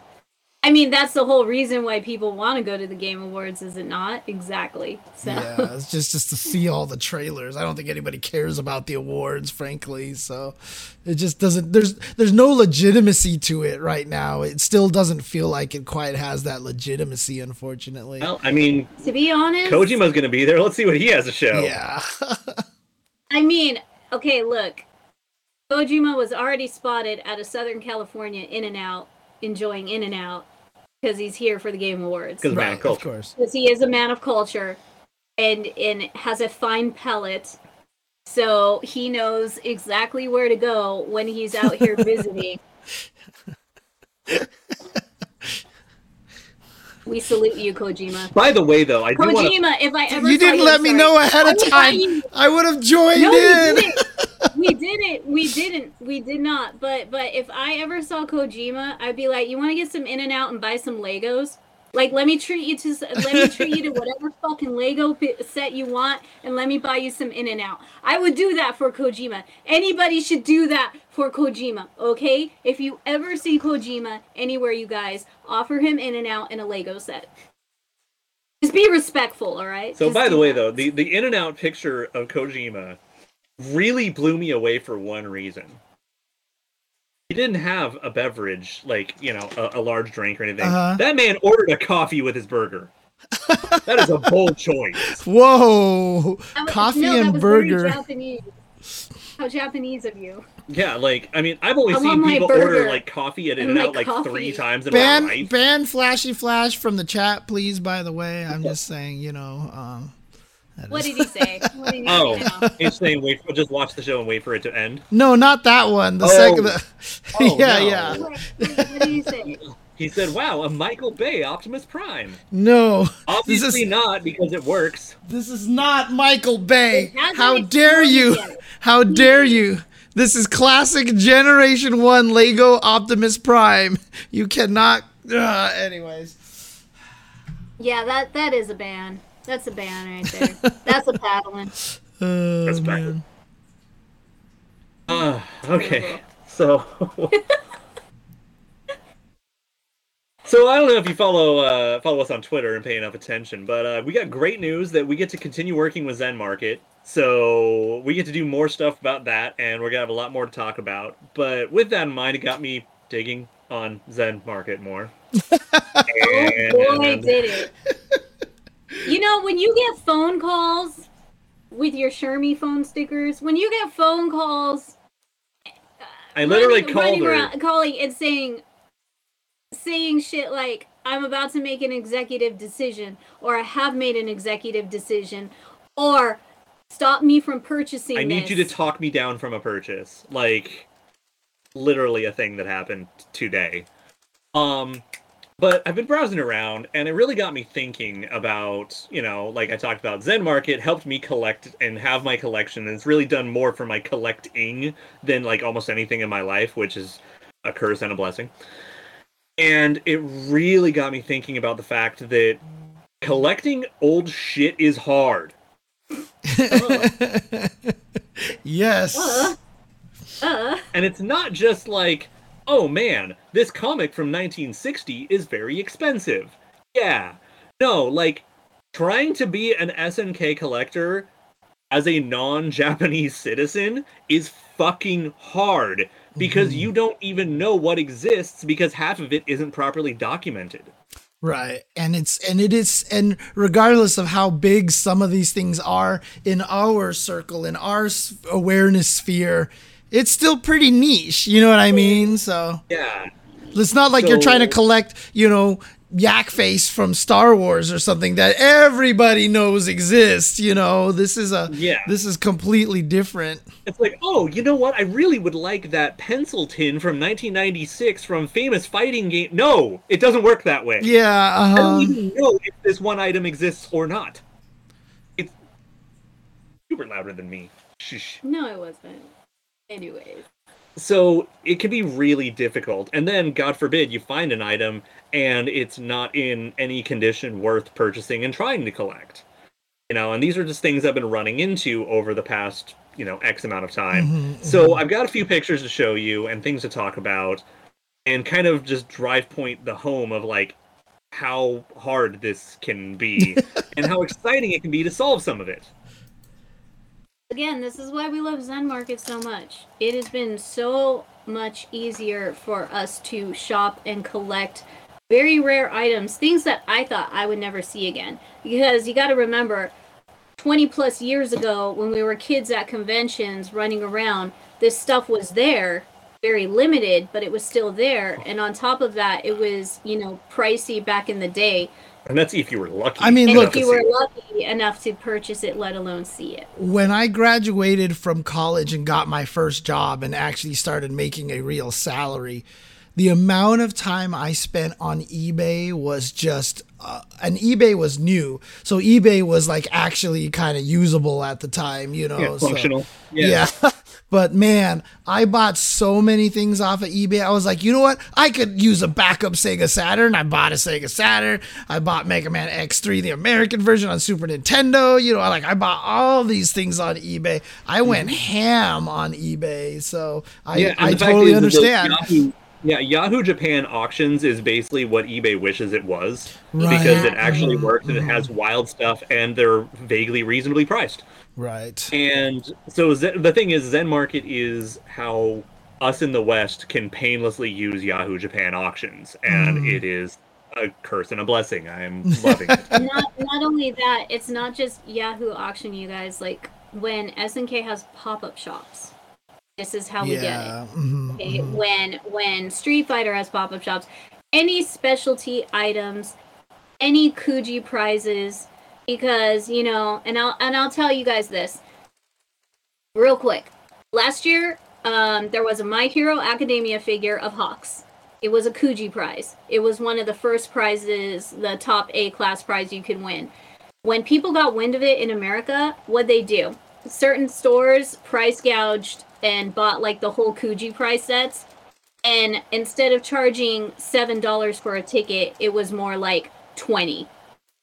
I mean, that's the whole reason why people want to go to the Game Awards, is it not? Exactly. So yeah, it's just just to see all the trailers. I don't think anybody cares about the awards, frankly. So it just doesn't. There's there's no legitimacy to it right now. It still doesn't feel like it quite has that legitimacy, unfortunately. Well, I mean, to be honest, Kojima's going to be there. Let's see what he has to show. yeah. *laughs* I mean, okay, look. Kojima was already spotted at a Southern California In and Out, enjoying In and Out, because he's here for the Game Awards. Because man, right, of culture. course. because he is a man of culture and and has a fine palate so he knows exactly where to go when he's out here *laughs* visiting *laughs* we salute you kojima By the way, though, I do want to. kojima if i ever You saw didn't let me sorry. know ahead of oh, time. buy you- I would have joined no, we in. didn't. *laughs* we didn't. We didn't. We did not. But but if I ever saw Kojima, I'd be like, you want to get some In and Out and buy some Legos? Like, let me treat you to let me treat you to *laughs* whatever fucking Lego set you want, and let me buy you some In and Out. I would do that for Kojima. Anybody should do that for Kojima. Okay? If you ever see Kojima anywhere, you guys offer him In and Out and a Lego set. Just be respectful, all right? So, Just by the way, that. though, the the in and out picture of Kojima really blew me away for one reason. He didn't have a beverage like you know a, a large drink or anything. Uh-huh. That man ordered a coffee with his burger. *laughs* that is a bold choice. Whoa, was- coffee no, and burger. Japanese. How Japanese of you. Yeah, like I mean, I've only I seen people burger order like coffee at In and and Out like coffee. three times in my Ban life. ban flashy flash from the chat, please. By the way, I'm just saying, you know. Um, that What is- did he say? *laughs* What did he Oh, say *laughs* now? it's saying wait, just watch the show and wait for it to end. no, not that one. The Oh. second. The, *laughs* Oh, yeah, no. yeah. Wait, wait, what did he say? He said, "Wow, a Michael Bay Optimus Prime." No, this Obviously is not because it works. this is not Michael Bay. How dare you? yet. How dare you? This is classic Generation 1 Lego Optimus Prime. You cannot. Uh, anyways. Yeah, that that is a ban. That's a ban right there. That's a paddling. *laughs* Oh, That's back. man. Uh, okay. So *laughs* So I don't know if you follow uh, follow us on Twitter and pay enough attention, but uh, we got great news that we get to continue working with Zen Market. So we get to do more stuff about that, and we're gonna have a lot more to talk about. But with that in mind, it got me digging on Zen Market more. *laughs* Oh boy, did it. You know, when you get phone calls with your Shermie phone stickers, when you get phone calls I literally running- called running her. around- calling and saying saying shit like I'm about to make an executive decision or I have made an executive decision or stop me from purchasing I need you to talk me down from a purchase. Like literally a thing that happened today. Um but I've been browsing around and it really got me thinking about, you know, like I talked about Zen Market helped me collect and have my collection and it's really done more for my collecting than like almost anything in my life, which is a curse and a blessing. And it really got me thinking about the fact that collecting old shit is hard. *laughs* yes. Uh, uh, And it's not just like, oh man, this comic from 1960 is very expensive. Yeah. No, like, trying to be an SNK collector as a non Japanese citizen is fucking hard because mm-hmm. you don't even know what exists because half of it isn't properly documented. Right. And it's and it is and regardless of how big some of these things are in our circle in our awareness sphere, it's still pretty niche, you know what I mean? So Yeah. it's not like you're trying to collect, you know, Yak Face from Star Wars or something that everybody knows exists, you know. This is a Yeah. this is completely different. It's like, oh, you know what? I really would like that pencil tin from 1996 from famous fighting game. No, it doesn't work that way. Yeah, I uh don't even know if this one item exists or not. It's super louder than me. Shh. no, it wasn't. Anyways. So it can be really difficult. And then, God forbid, you find an item and it's not in any condition worth purchasing and trying to collect. You know, and these are just things I've been running into over the past, you know, X amount of time. Mhm, So I've got a few pictures to show you and things to talk about and kind of just drive point the home of like how hard this can be *laughs* and how exciting it can be to solve some of it. Again, this is why we love Zen Market so much. It has been so much easier for us to shop and collect very rare items, things that I thought I would never see again. Because you got to remember, 20 plus years ago, when we were kids at conventions running around, this stuff was there, very limited, but it was still there. And on top of that, it was, you know, pricey back in the day. And that's if you were lucky. I mean, And look- enough if to you were lucky enough to purchase it, let alone see it. when I graduated from college and got my first job and actually started making a real salary, the amount of time I spent on eBay was just, uh, and eBay was new. So eBay was like actually kind of usable at the time, you know. Yeah, so- functional. yeah. *laughs* but man, I bought so many things off of eBay. I was like, you know what? I could use a backup Sega Saturn. I bought a Sega Saturn. I bought Mega Man X3, the American version on Super Nintendo. You know, like I bought all these things on eBay. I went mm-hmm. ham on eBay. So I, and I totally understand. Yahoo, yeah, Yahoo Japan auctions is basically what eBay wishes it was Right. because it actually works and it mm-hmm. has wild stuff and they're vaguely reasonably priced. Right. And so Zen, the thing is, Zen Market is how us in the West can painlessly use Yahoo Japan auctions, and Mm. it is a curse and a blessing. I'm loving it. *laughs* not not only that, it's not just Yahoo auction, you guys. Like when SNK has pop up shops, this is how we get it. yeah. mhm, Okay? mhm. When when Street Fighter has pop up shops, any specialty items, any Kuji prizes, because you know, and I'll and I'll tell you guys this real quick. Last year, um, there was a My Hero Academia figure of Hawks. It was a Kuji prize. It was one of the first prizes, the top A class prize you could win. When people got wind of it in America, what they do? Certain stores price gouged and bought like the whole Kuji price sets. And instead of charging seven dollars for a ticket, it was more like twenty.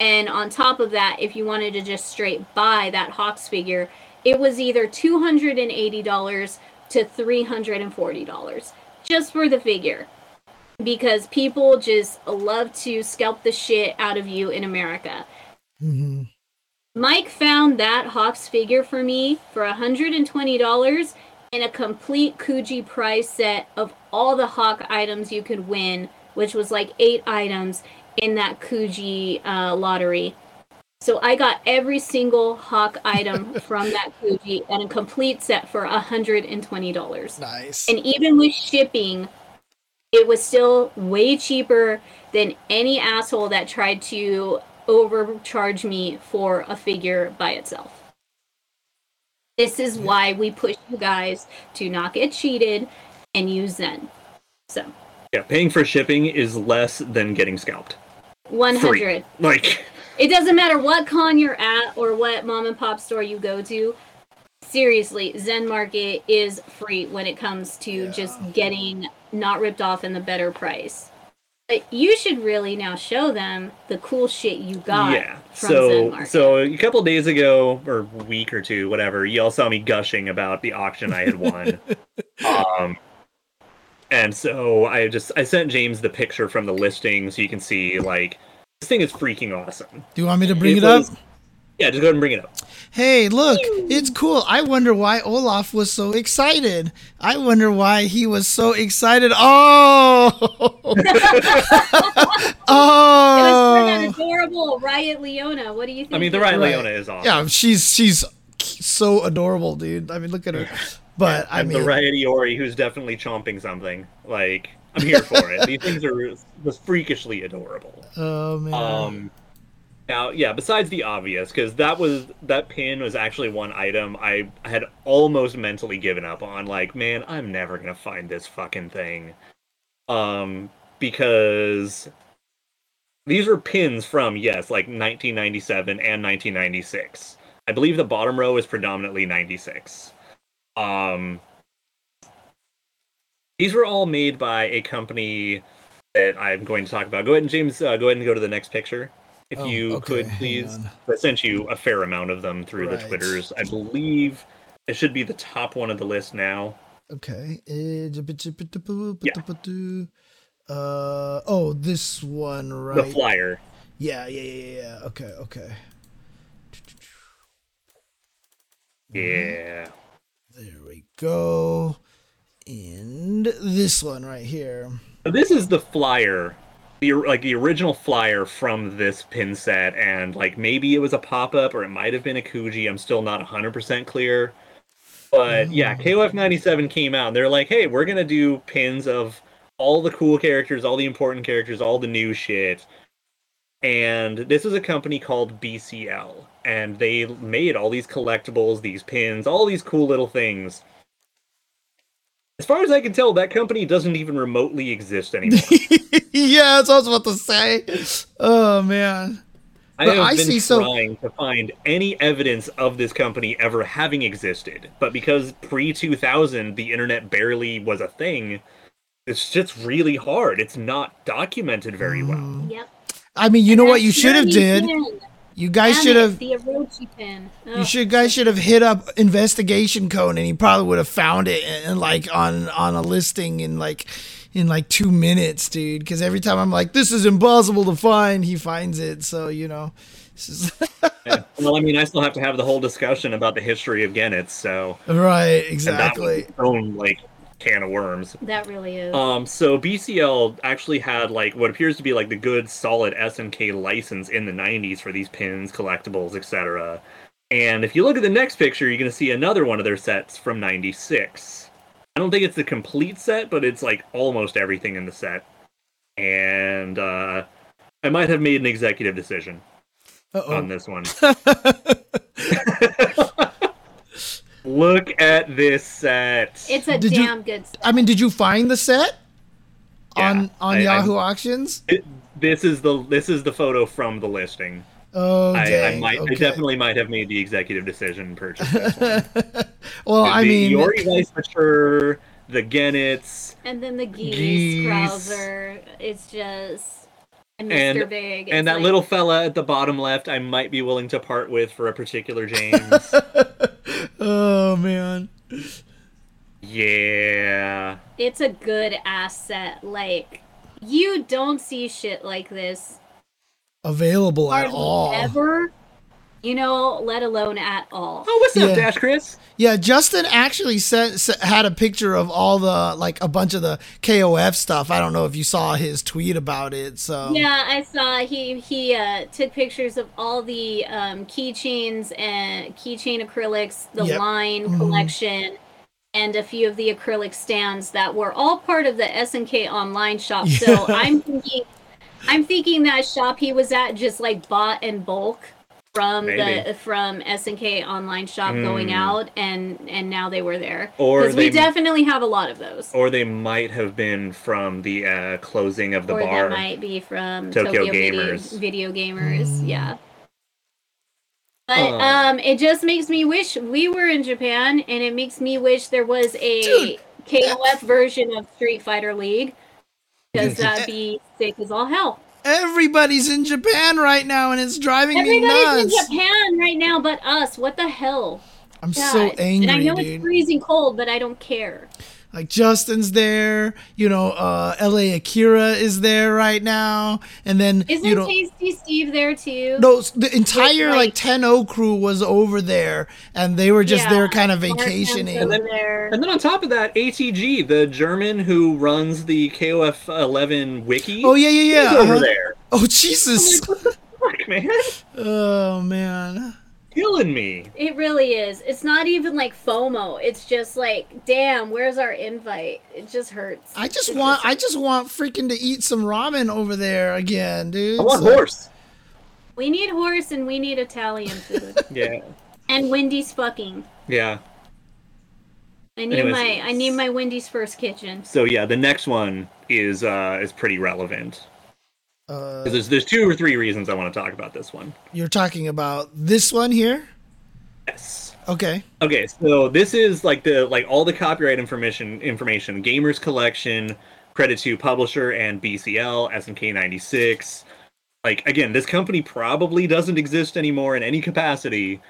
And on top of that, if you wanted to just straight buy that Hawks figure, it was either two hundred and eighty dollars to three hundred and forty dollars just for the figure. Because people just love to scalp the shit out of you in America. hmm Mike found that Hawks figure for me for $120 in a complete Kuji prize set of all the Hawk items you could win, which was like eight items in that Kuji uh, lottery. So I got every single Hawk item *laughs* from that Kuji and a complete set for $120. Nice. And even with shipping, it was still way cheaper than any asshole that tried to overcharge me for a figure by itself. This is why we push you guys to not get cheated and use Zen. So, Yeah, paying for shipping is less than getting scalped. 100. Like, It doesn't matter what con you're at or what mom and pop store you go to. Seriously, Zen Market is free when it comes to Yeah. just getting not ripped off in the better price. But you should really now show them the cool shit you got yeah. So, so a couple days ago, or week or two, whatever, you all saw me gushing about the auction I had won. *laughs* um, and so I just I sent James the picture from the listing so you can see like this thing is freaking awesome. Do you want me to bring it, was- up? Yeah, just go ahead and bring it up. Hey, look, it's cool. I wonder why Olaf was so excited. I wonder why he was so excited. Oh, oh! *laughs* it was oh! for that oh, adorable Riot Leona. What do you think? I mean, the Riot Right. Leona is awesome. yeah. She's she's so adorable, dude. I mean, look at her. But I and mean, the Riot Iori who's definitely chomping something. Like, I'm here for it. *laughs* These things are just freakishly adorable. oh man. Um, now, yeah. Besides the obvious, because that was that pin was actually one item I had almost mentally given up on. Like, man, I'm never gonna find this fucking thing. Um, because these are pins from yes, like 1997 and 1996. I believe the bottom row is predominantly 96. Um, these were all made by a company that I'm going to talk about. Go ahead and James, uh, go ahead and go to the next picture, if Oh, you okay, could, please. I sent you a fair amount of them through the Twitters. I believe it should be the top one of the list now. Okay. Eh, Uh oh, this one right. The flyer. Yeah, yeah, yeah, yeah, yeah. Okay, okay. Yeah. There we go. And this one right here. This is the flyer, the like the original flyer from this pin set, and like maybe it was a pop up or it might have been a Kuji. I'm still not 100 percent clear, but mm. yeah, KOF 97 came out. and They're like, hey, we're gonna do pins of all the cool characters, all the important characters, all the new shit. And this is a company called BCL, and they made all these collectibles, these pins, all these cool little things. As far as I can tell, that company doesn't even remotely exist anymore. yeah, that's what I was about to say. Oh man. I But have I been see so- trying to find any evidence of this company ever having existed, but because pre 2000 the internet barely was a thing, it's just really hard. It's not documented very well. Yep. I mean, you know what you should have did? pin. You guys Damn should have the Orochi pin. you oh. should guys should have hit up investigation code and he probably would have found it and like on on a listing in like in like 2 minutes, dude, cuz every time I'm like this is impossible to find, he finds it. So, you know, this is *laughs* Yeah. Well, I mean, I still have to have the whole discussion about the history of Goenitz, so right, and that was exactly. its own like can of worms. That really is. Um, so BCL actually had like what appears to be like the good solid SNK license in the 90s for these pins, collectibles, etc. And if you look at the next picture, you're going to see another one of their sets from 96. I don't think it's the complete set, but it's like almost everything in the set. And uh I might have made an executive decision on Uh-oh. this one. *laughs* *laughs* Look at this set. it's a Did you- damn good set. I mean, did you find the set Yeah, on on I- I- Yahoo Auctions? It- this is the this is the photo from the listing. Oh, I, I might, okay. I definitely might have made the executive decision purchase purchased this one. *laughs* well, I mean, Iori Vice Mature, the Goenitz, And then the geese, Geese. Krauser. It's just and Mr. And- Big. and that like- little fella at the bottom left, I might be willing to part with for a particular James. *laughs* oh man. yeah. It's a good asset. Like you don't see shit like this Available at all. ever. You know, let alone at all. Oh, what's up, Yeah. Dash Chris? Yeah, Justin actually sent, s- had a picture of all the like a bunch of the KOF stuff. I don't know if you saw his tweet about it. So Yeah, I saw he he uh, took pictures of all the um, keychains and keychain acrylics, the Yep. line Mhm. collection, and a few of the acrylic stands that were all part of the SNK online shop. *laughs* So I'm thinking, I'm thinking that shop he was at just like bought in bulk from Maybe. the from SNK online shop going Hmm. out, and and now they were there Or because we definitely have a lot of those. Or they might have been from the uh, closing of the or bar. that might be from Tokyo Tokyo, Video- Gamers. Video, Gamers, Mm. yeah. But Oh. um, it just makes me wish we were in Japan, and it makes me wish there was a Dude. KOF version of Street Fighter League, because that'd be sick as all hell. Everybody's in Japan right now, and it's driving me nuts. Everybody's in. Japan right now, but us. What the hell? I'm God. so angry, and I know dude. it's freezing cold, but I don't care. Like Justin's there, you know, uh, LA Akira is there right now, and then Isn't you know. Tasty Steve there too? No, the entire like- like 10 crew was over there, and they were just Yeah, there kind of vacationing. Hemp's over there. And then on top of that, ATG, the German who runs the KOF 11 wiki, Oh yeah, yeah, yeah. over uh-huh. there. Oh Jesus! Fuck, man, Oh man. Killing me. It really is. It's not even like FOMO. It's just like, damn, where's our invite? It just hurts. I just It *laughs* want, I just want freaking to eat some ramen over there again, dude. I want So- horse. we need horse and we need Italian food *laughs* Yeah, and Wendy's fucking. yeah. I need Anyways. my I need my Wendy's first kitchen. So yeah, the next one is uh is pretty relevant. Uh, There's there's two or three reasons I want to talk about this one. you're talking about this one here. Yes. Okay. Okay, so this is like the like all the copyright information information, Gamers Collection, credit to publisher and BCL, SNK ninety six. Like again, this company probably doesn't exist anymore in any capacity.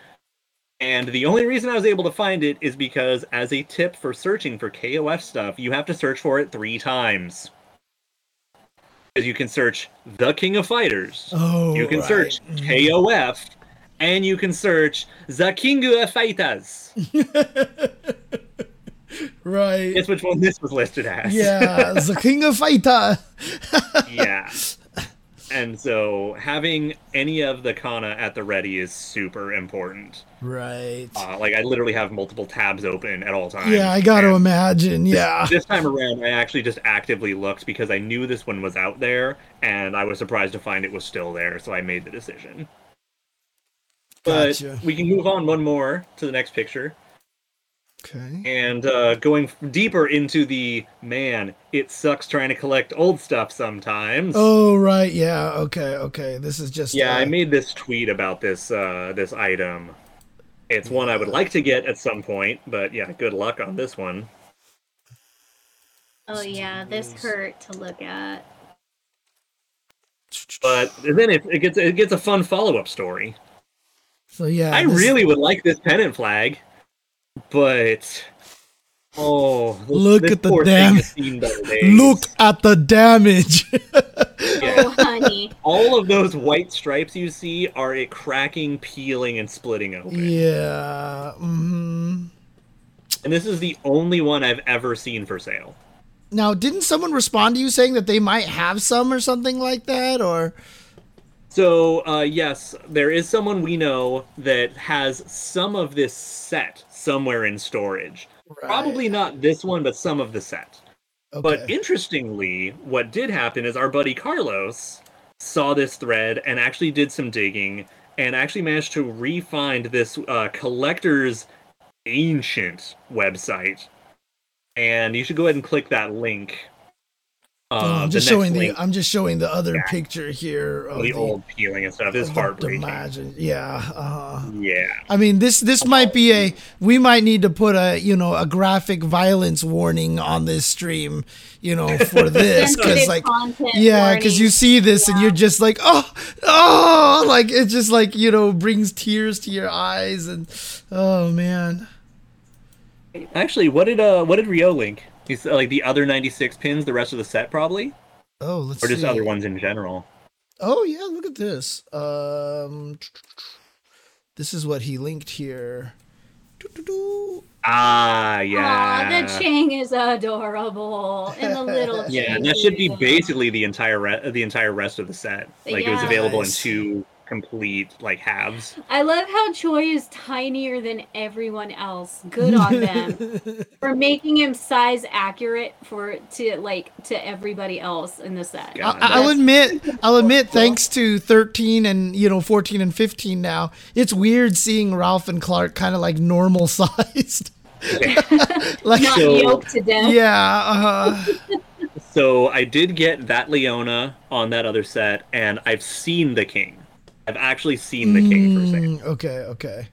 And the only reason I was able to find it is because as a tip for searching for KOF stuff, you have to search for it three times. You can search the King of Fighters. Oh. You can right. search Mhm. KOF, and you can search the King of Fighters. *laughs* Right. Guess which one this was listed as? Yeah, the King of Fighter. *laughs* yeah. And so having any of the kana at the ready is super important. Right. Uh, like I literally have multiple tabs open at all times. Yeah, I got to imagine. Yeah. This time around, I actually just actively looked because I knew this one was out there, and I was surprised to find it was still there. So I made the decision. But Gotcha. we can move on one more to the next picture. Okay. and uh, going deeper into the man, it sucks trying to collect old stuff sometimes. Oh right, yeah. Okay, okay. This is just yeah, uh, I made this tweet about this uh, this item. It's one I would like to get at some point, but yeah, good luck on this one. Oh yeah, this hurt to look at. But then it, it gets it gets a fun follow up story. So yeah, I this- really would like this pennant flag, but oh, this- Look this at the poor thing damn- has seen better days. look at the damage. *laughs* Yeah. Oh honey. all of those white stripes you see are it cracking, peeling, and splitting open. yeah. hmm And this is the only one I've ever seen for sale. Now, didn't someone respond to you saying that they might have some or something like that, or? So, uh, yes, there is someone we know that has some of this set somewhere in storage. Probably not this one, but some of the set. Okay. But interestingly, what did happen is our buddy Carlos saw this thread and actually did some digging and actually managed to re-find this uh, collector's ancient website. And you should go ahead and click that link Uh, I'm the just next showing the I'm just showing the other Yeah. picture here of the old peeling and stuff is of the heartbreaking. Imagine, yeah. Uh, Yeah. I mean, this this might be a we might need to put a you know a graphic violence warning on this stream, you know, for *laughs* this because like yeah, because you see this and you're just like oh oh like it just like you know brings tears to your eyes and oh man. Actually, what did uh what did Rio link? He's uh, like the other 96 pins, the rest of the set probably, Oh, let's or just see. other ones in general. Oh yeah, look at this. Um, this is what he linked here. Doo-doo-doo. Ah, yeah. Aw, the Chang is adorable. And the little *laughs* Yeah, Chang that should be basically the entire re- the entire rest of the set. Like it was Yeah. available in two complete like halves. I love how Choi is tinier than everyone else. Good on them *laughs* for making him size accurate for to like to everybody else in the set. Yeah. I, I'll admit, I'll admit, thanks to 13 and you know 14 and 15 now, it's weird seeing Ralph and Clark kind of like normal *laughs* sized. *laughs* like Not So- yoked to death. yeah, uh, So I did get that Leona on that other set, and I've seen the king. I've actually seen the king for sale. mm, okay, okay.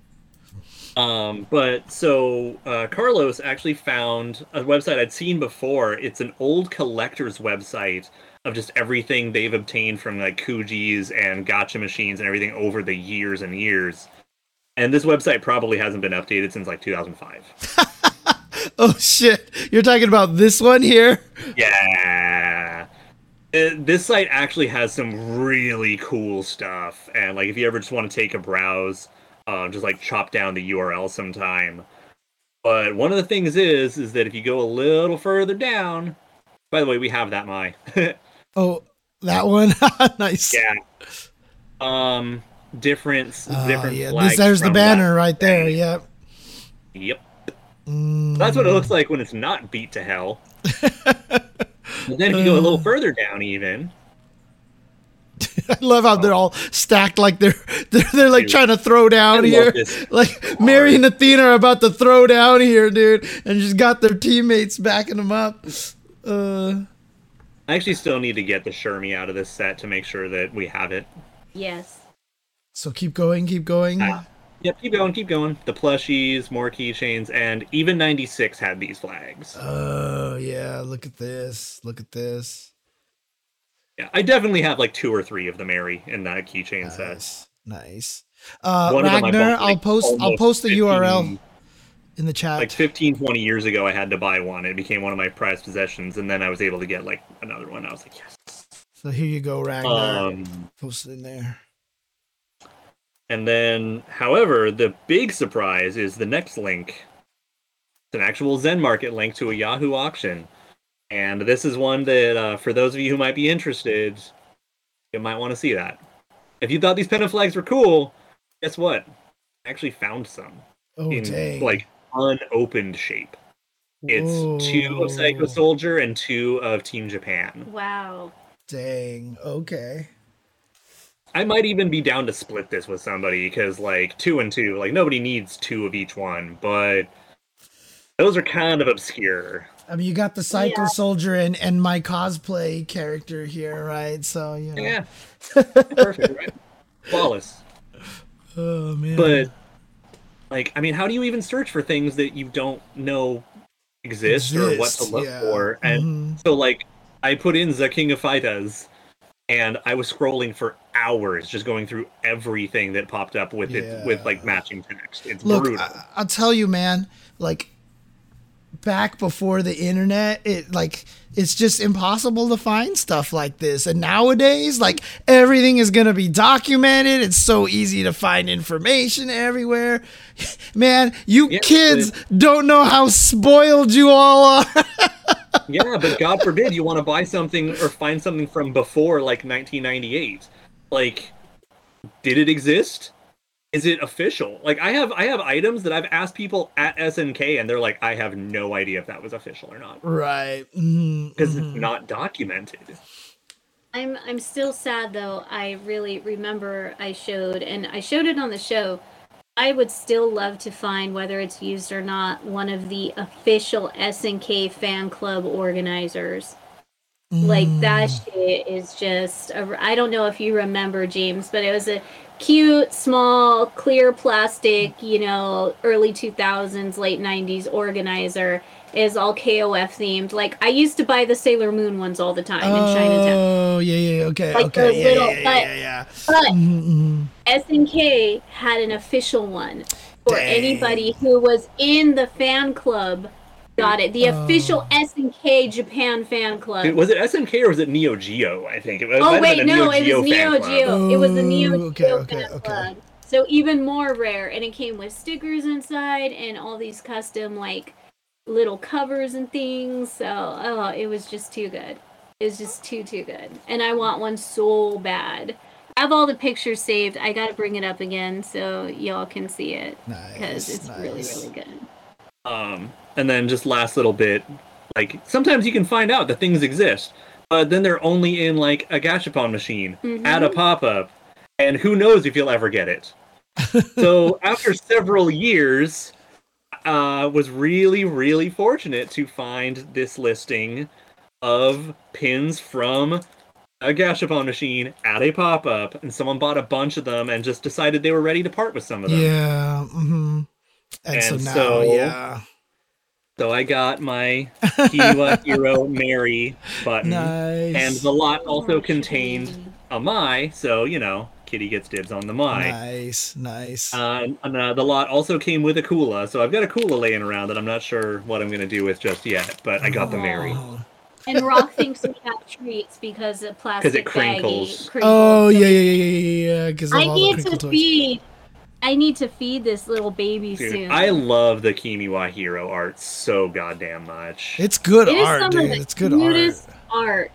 Um, but so uh, Carlos actually found a website I'd seen before. It's an old collector's website of just everything they've obtained from like Kujis and gotcha machines and everything over the years and years. And this website probably hasn't been updated since like 2005. *laughs* Oh shit, you're talking about this one here? yeah. Uh, this site actually has some really cool stuff. And like if you ever just want to take a browse, um, just like chop down the URL sometime. But one of the things is, is that if you go a little further down, by the way, we have that my, *laughs* Oh, that one. *laughs* nice. yeah, um, different, different. yeah, this, there's the that banner right there. Yep. Yep. Mm, That's what it looks like when it's not beat to hell. *laughs* but then if you go a Uh. little further down, even *laughs* I love how they're all stacked like they're they're, they're like Dude, trying to throw down love here. this *laughs* Like Mary and Athena are about to throw down here, dude, and just got their teammates backing them up. Uh, I actually still need to get the Shermie out of this set to make sure that we have it. Yes. so keep going, keep going. Ah. Yep, keep going, keep going. The plushies, more keychains, and even 96 had these flags. Oh yeah, look at this. Look at this. Yeah, I definitely have like two or three of the Mary in that keychain set. Nice, nice. Uh, One Ragnar, bought, I'll post. I'll post the 15 URL in the chat. Like 15, 20 years ago, I had to buy one. It became one of my prized possessions, and then I was able to get like another one. I was like, yes. so here you go, Ragnar. Um, post it in there. And then, however, the big surprise is the next link. It's an actual Zen Market link to a Yahoo auction. And this is one that, uh, for those of you who might be interested, you might want to see that. If you thought these pennant flags were cool, guess what? I actually found some Oh in dang! like unopened shape. It's two of Psycho Soldier and two of Team Japan. Wow. Dang. Okay. I might even be down to split this with somebody because like two and two, like nobody needs two of each one, but those are kind of obscure. I mean, you got the Psycho Yeah. Soldier and and my cosplay character here, right? So you know. Yeah, *laughs* perfect, right? Flawless. Oh man. But like, I mean, how do you even search for things that you don't know exist, or what to look yeah. for? And Mhm. so, like, I put in the King of Fighters, and I was scrolling for hours, just going through everything that popped up with it with like matching text. It's Look, brutal. I, I'll tell you, man. Like back before the internet, it like it's just impossible to find stuff like this. And nowadays, like everything is gonna be documented. It's so easy to find information everywhere. *laughs* Man, you Yeah, kids don't know how spoiled you all are. *laughs* yeah, but God forbid you want to buy something or find something from before like 1998. Like, did it exist? Is it official? Like, I have I have items that I've asked people at SNK, and they're like, I have no idea if that was official or not right. Because mhm. it's not documented. I'm I'm still sad though. I really remember I showed and I showed it on the show. I would still love to find whether it's used or not one of the official SNK fan club organizers. Like that Mm. shit is just. A, I don't know if you remember James, but it was a cute, small, clear plastic. You know, early two thousands, late nineties organizer is all KOF themed. Like I used to buy the Sailor Moon ones all the time in Chinatown. Oh yeah, yeah, okay, Like okay, those yeah, little- yeah, but- yeah, yeah, But yeah. Mhm, SNK had an official one for Dang. anybody who was in the fan club. Got it. The uh, official Oh. SNK Japan fan club. Was it SNK or was it Neo Geo? I think it was. oh wait, been a no, it Geo was Neo club. Geo. It was the Neo Oh, okay, Geo okay, fan okay. club. So even more rare, and it came with stickers inside and all these custom like little covers and things. So oh, it was just too good. It was just too too good, and I want one so bad. I have all the pictures saved. I gotta bring it up again so y'all can see it because Nice, it's really really good. Um, and then just last little bit, like sometimes you can find out that things exist, but then they're only in like a gachapon machine at a pop up, and who knows if you'll ever get it. *laughs* so after several years, uh, was really really fortunate to find this listing of pins from a gachapon machine at a pop up, and someone bought a bunch of them and just decided they were ready to part with some of them. Yeah. hmm And, so now, so- yeah. So I got my *laughs* Kiwa Hero Mary button. Nice. And the lot also Oh, contained shitty. a Mai, so you know, Kitty gets dibs on the Mai. nice, nice. Uh, and uh, the lot also came with a Kula, so I've got a Kula laying around that I'm not sure what I'm gonna do with just yet, but I got the Mary. Oh. And Rock thinks we have treats because of *laughs* plastic it crinkles. baggy. Oh crinkles. yeah, yeah, yeah, yeah, yeah, yeah. Because I all need crinkle to toys. feed. I need to feed this little baby Dude, soon. I love the Kimiwa Hero art so goddamn much. It's good It is art, some dude. of the It's good art. art.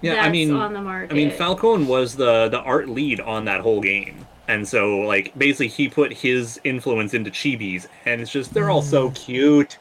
Yeah, that's I mean, on the market. I mean, Falcon was the the art lead on that whole game, and so like basically he put his influence into chibis, and it's just they're all so cute.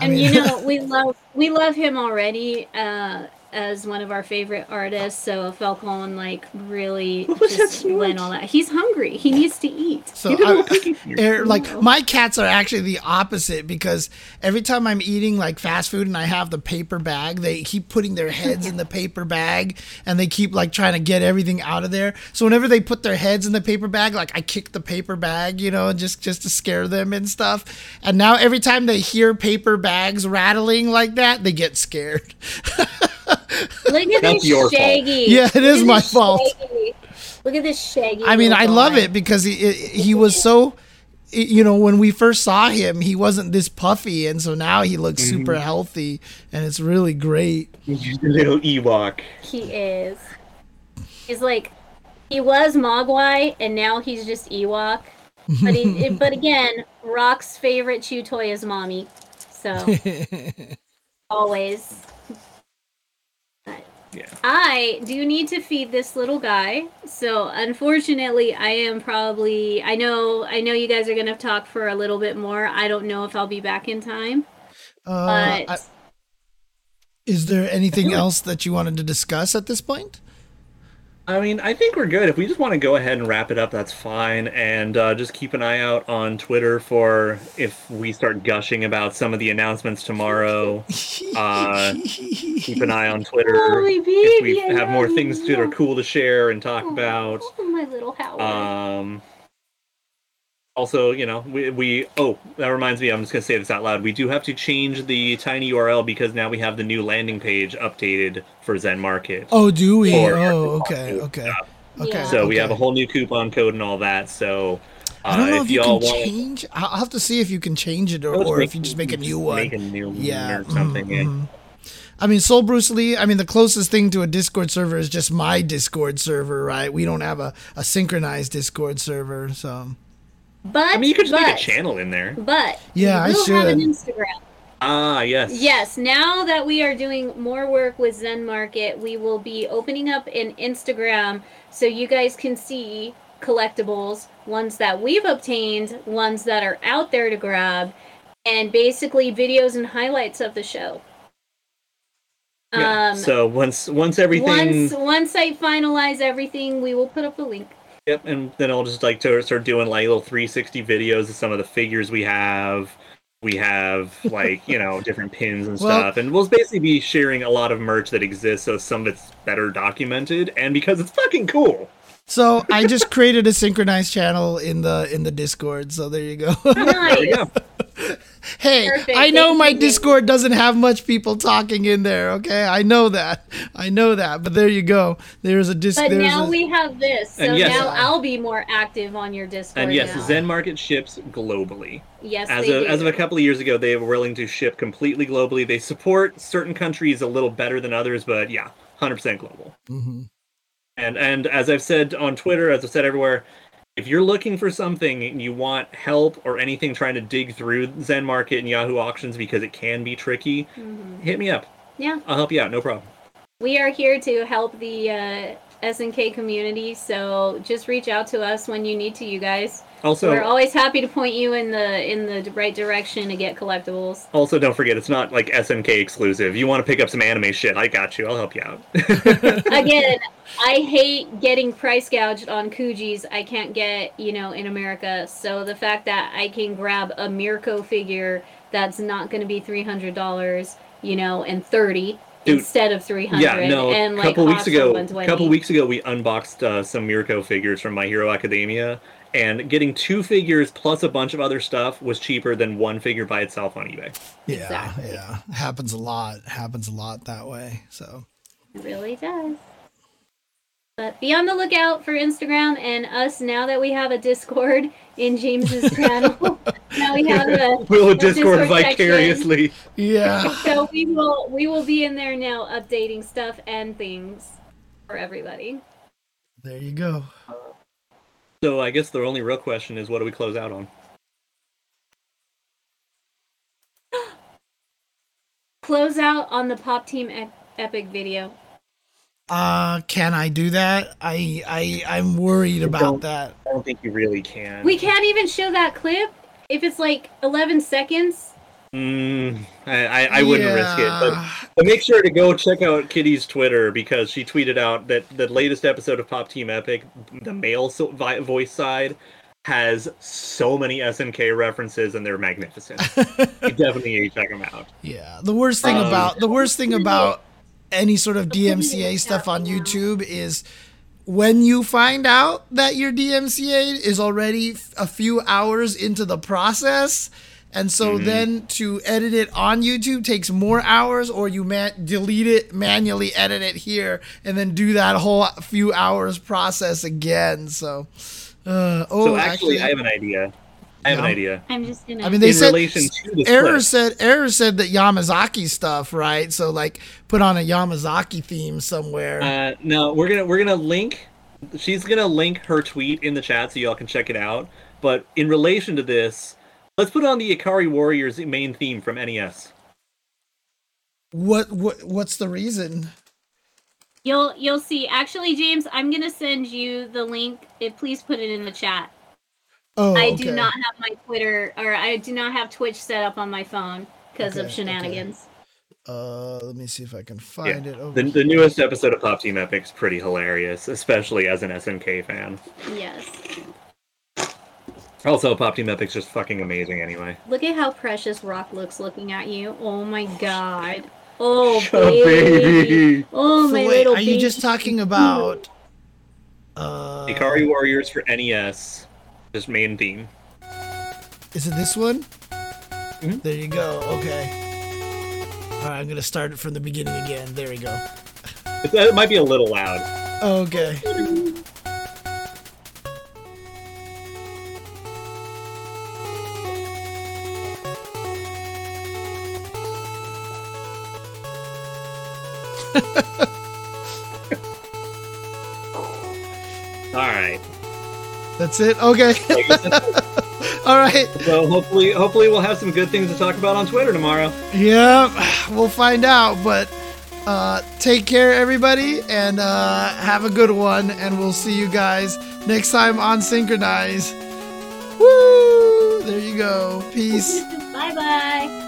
I and mean- you know *laughs* we love we love him already uh, as one of our favorite artists. So Falcon like really *laughs* What just went all that. He's hungry. He needs to eat. So *laughs* You did a I, little cookie for er, yourself. like my cats are actually the opposite because every time I'm eating like fast food and I have the paper bag, they keep putting their heads in the *laughs* paper bag and they keep like trying to get everything out of there. So whenever they put their heads in the paper bag, like I kick the paper bag, you know, just just to scare them and stuff. And now every time they hear paper bags rattling like that, they get scared. *laughs* Look at That's this your fault. shaggy. Yeah, it Look is my fault. shaggy. Look at this shaggy. I mean, I love guy. it because he he was so you know when we first saw him he wasn't this puffy and so now he looks mm-hmm. super healthy and it's really great Just a little Ewok. He is. He's like, he was Mogwai, and now he's just Ewok. But he, but *laughs* again, Rock's favorite chew toy is Mommy. So *laughs* always. Yeah. I do need to feed this little guy. So unfortunately, I am probably. I know. I know you guys are gonna talk for a little bit more. I don't know if I'll be back in time. uh, But I- is there anything else that you wanted to discuss at this point I mean, I think we're good. If we just want to go ahead and wrap it up, that's fine. And uh, just keep an eye out on Twitter for if we start gushing about some of the announcements tomorrow. *laughs* Uh, keep an eye on *laughs* Twitter Holy if we baby, have more things that are cool to share and talk Oh, about. oh, my little Howard. Um, also, you know, we, we oh that reminds me, I'm just gonna say this out loud. We do have to change the tiny URL because now we have the new landing page updated for Zen Market. oh do we Or- oh okay okay okay Yeah. So we have a whole new coupon code and all that. So uh, I don't know if, you y'all can want change. I'll I'll have to see if you can change it, or, or make- if you just make a new one. make a new one yeah, or something. mhm, yeah. I mean, Soul Bruce Lee. I mean, the closest thing to a Discord server is just my Discord server, right? We don't have a, a synchronized Discord server, so but I mean, you could just but, make a channel in there. But Yeah, I we will have an should. Instagram. Ah, yes. Yes, now that we are doing more work with Zen Market, we will be opening up an Instagram so you guys can see collectibles, ones that we've obtained, ones that are out there to grab, and basically videos and highlights of the show. Yeah. Um, so once once everything once once I finalize everything, we will put up a link. Yep, and then I'll just like to start doing like little 360 videos of some of the figures we have. We have *laughs* like you know different pins and Well- stuff, and we'll basically be sharing a lot of merch that exists, so some of it's better documented, and because it's fucking cool. So I just created a synchronized channel in the in the Discord. So there you go. *laughs* There you Nice. go. hey, Perfect. I know my. Discord doesn't have much people talking in there. Okay, I know that. I know that. But there you go. There's a Discord. But now a, we have this, so yes- now I'll be more active on your Discord. And yes, now. Zen Market ships globally. Yes, As they of, do. as of a couple of years ago, they were willing to ship completely globally. They support certain countries a little better than others, but yeah, 100% global. Mhm. And and as I've said on Twitter, as I've said everywhere, if you're looking for something and you want help or anything trying to dig through Zen Market and Yahoo Auctions because it can be tricky, Mhm. hit me up. Yeah, I'll help you out, no problem. we are here to help the uh, SNK community. So just reach out to us when you need to, you guys. Also, We're always happy to point you in the in the right direction to get collectibles. also don't forget it's not like SNK exclusive. You want to pick up some anime shit? I got you. I'll help you out. *laughs* Again, I hate getting price gouged on Kujis. I can't get, you know, in America. So the fact that I can grab a Mirko figure that's not going to be three hundred dollars, you know, and thirty Dude, instead of three hundred. yeah, no. and A like couple weeks ago, 120. couple weeks ago, we unboxed uh, some Mirko figures from My Hero Academia, and getting two figures plus a bunch of other stuff was cheaper than one figure by itself on eBay. yeah, Exactly. yeah. Happens a lot. Happens a lot that way. So It really does. But be on the lookout for Instagram and us now that we have a Discord in James's *laughs* channel. *laughs* now we have a *laughs* We'll a Discord section. vicariously. yeah. So we will we will be in there now updating stuff and things for everybody. There you go. So I guess the only real question is, what do we close out on? *gasps* Close out on the Pop Team ep- Epic video. Uh, can I do that? I I I'm worried about Don't. that. I don't think you really can. We can't even show that clip if it's like 11 seconds. Mm, I, I, I wouldn't risk it. But, but make sure to go check out Kitty's Twitter because she tweeted out that the latest episode of Pop Team Epic, the male so, vi- voice side, has so many SNK references and they're magnificent. *laughs* you definitely need to check them out. Yeah, the worst thing Um, about the worst thing about any sort of DMCA stuff on YouTube is when you find out that your DMCA is already f- a few hours into the process. And so then to edit it on YouTube takes more hours, or you man- delete it, manually edit it here, and then do that whole few hours process again. So, uh, oh, so actually, I have an idea. I have an idea. I'm just gonna. I mean, they In said relation to the Error said Error said that Yamazaki stuff, right? So like put on a Yamazaki theme somewhere. Uh, no, we're gonna we're gonna link. She's gonna link her tweet in the chat so y'all can check it out. But in relation to this, let's put on the Ikari Warriors main theme from NES. what what what's the reason? You'll you'll see. Actually, James, I'm gonna send you the link. If please put it in the chat. Oh, I okay. do not have my Twitter or I do not have Twitch set up on my phone because Okay, of okay. shenanigans. Uh, let me see if I can find it. Over The, the newest episode of Pop Team Epic's pretty hilarious, especially as an SNK fan. Yes. Also, Pop Team Epic's just fucking amazing anyway. Look at how precious Rock looks looking at you. Oh my god. Oh baby. baby. Oh So my wait, little are you just talking about? *laughs* Uh, Ikari Warriors for NES, just main theme. is it this one? Mhm. There you go. Okay. All right, I'm gonna start it from the beginning again. There we go. It, it might be a little loud. Okay. *laughs* *laughs* All right. That's it. Okay. *laughs* All right. So hopefully, hopefully we'll have some good things to talk about on Twitter tomorrow. Yeah, we'll find out. But uh, take care, everybody, and uh, have a good one. And we'll see you guys next time on Synchronize. Woo! There you go. Peace. *laughs* bye bye.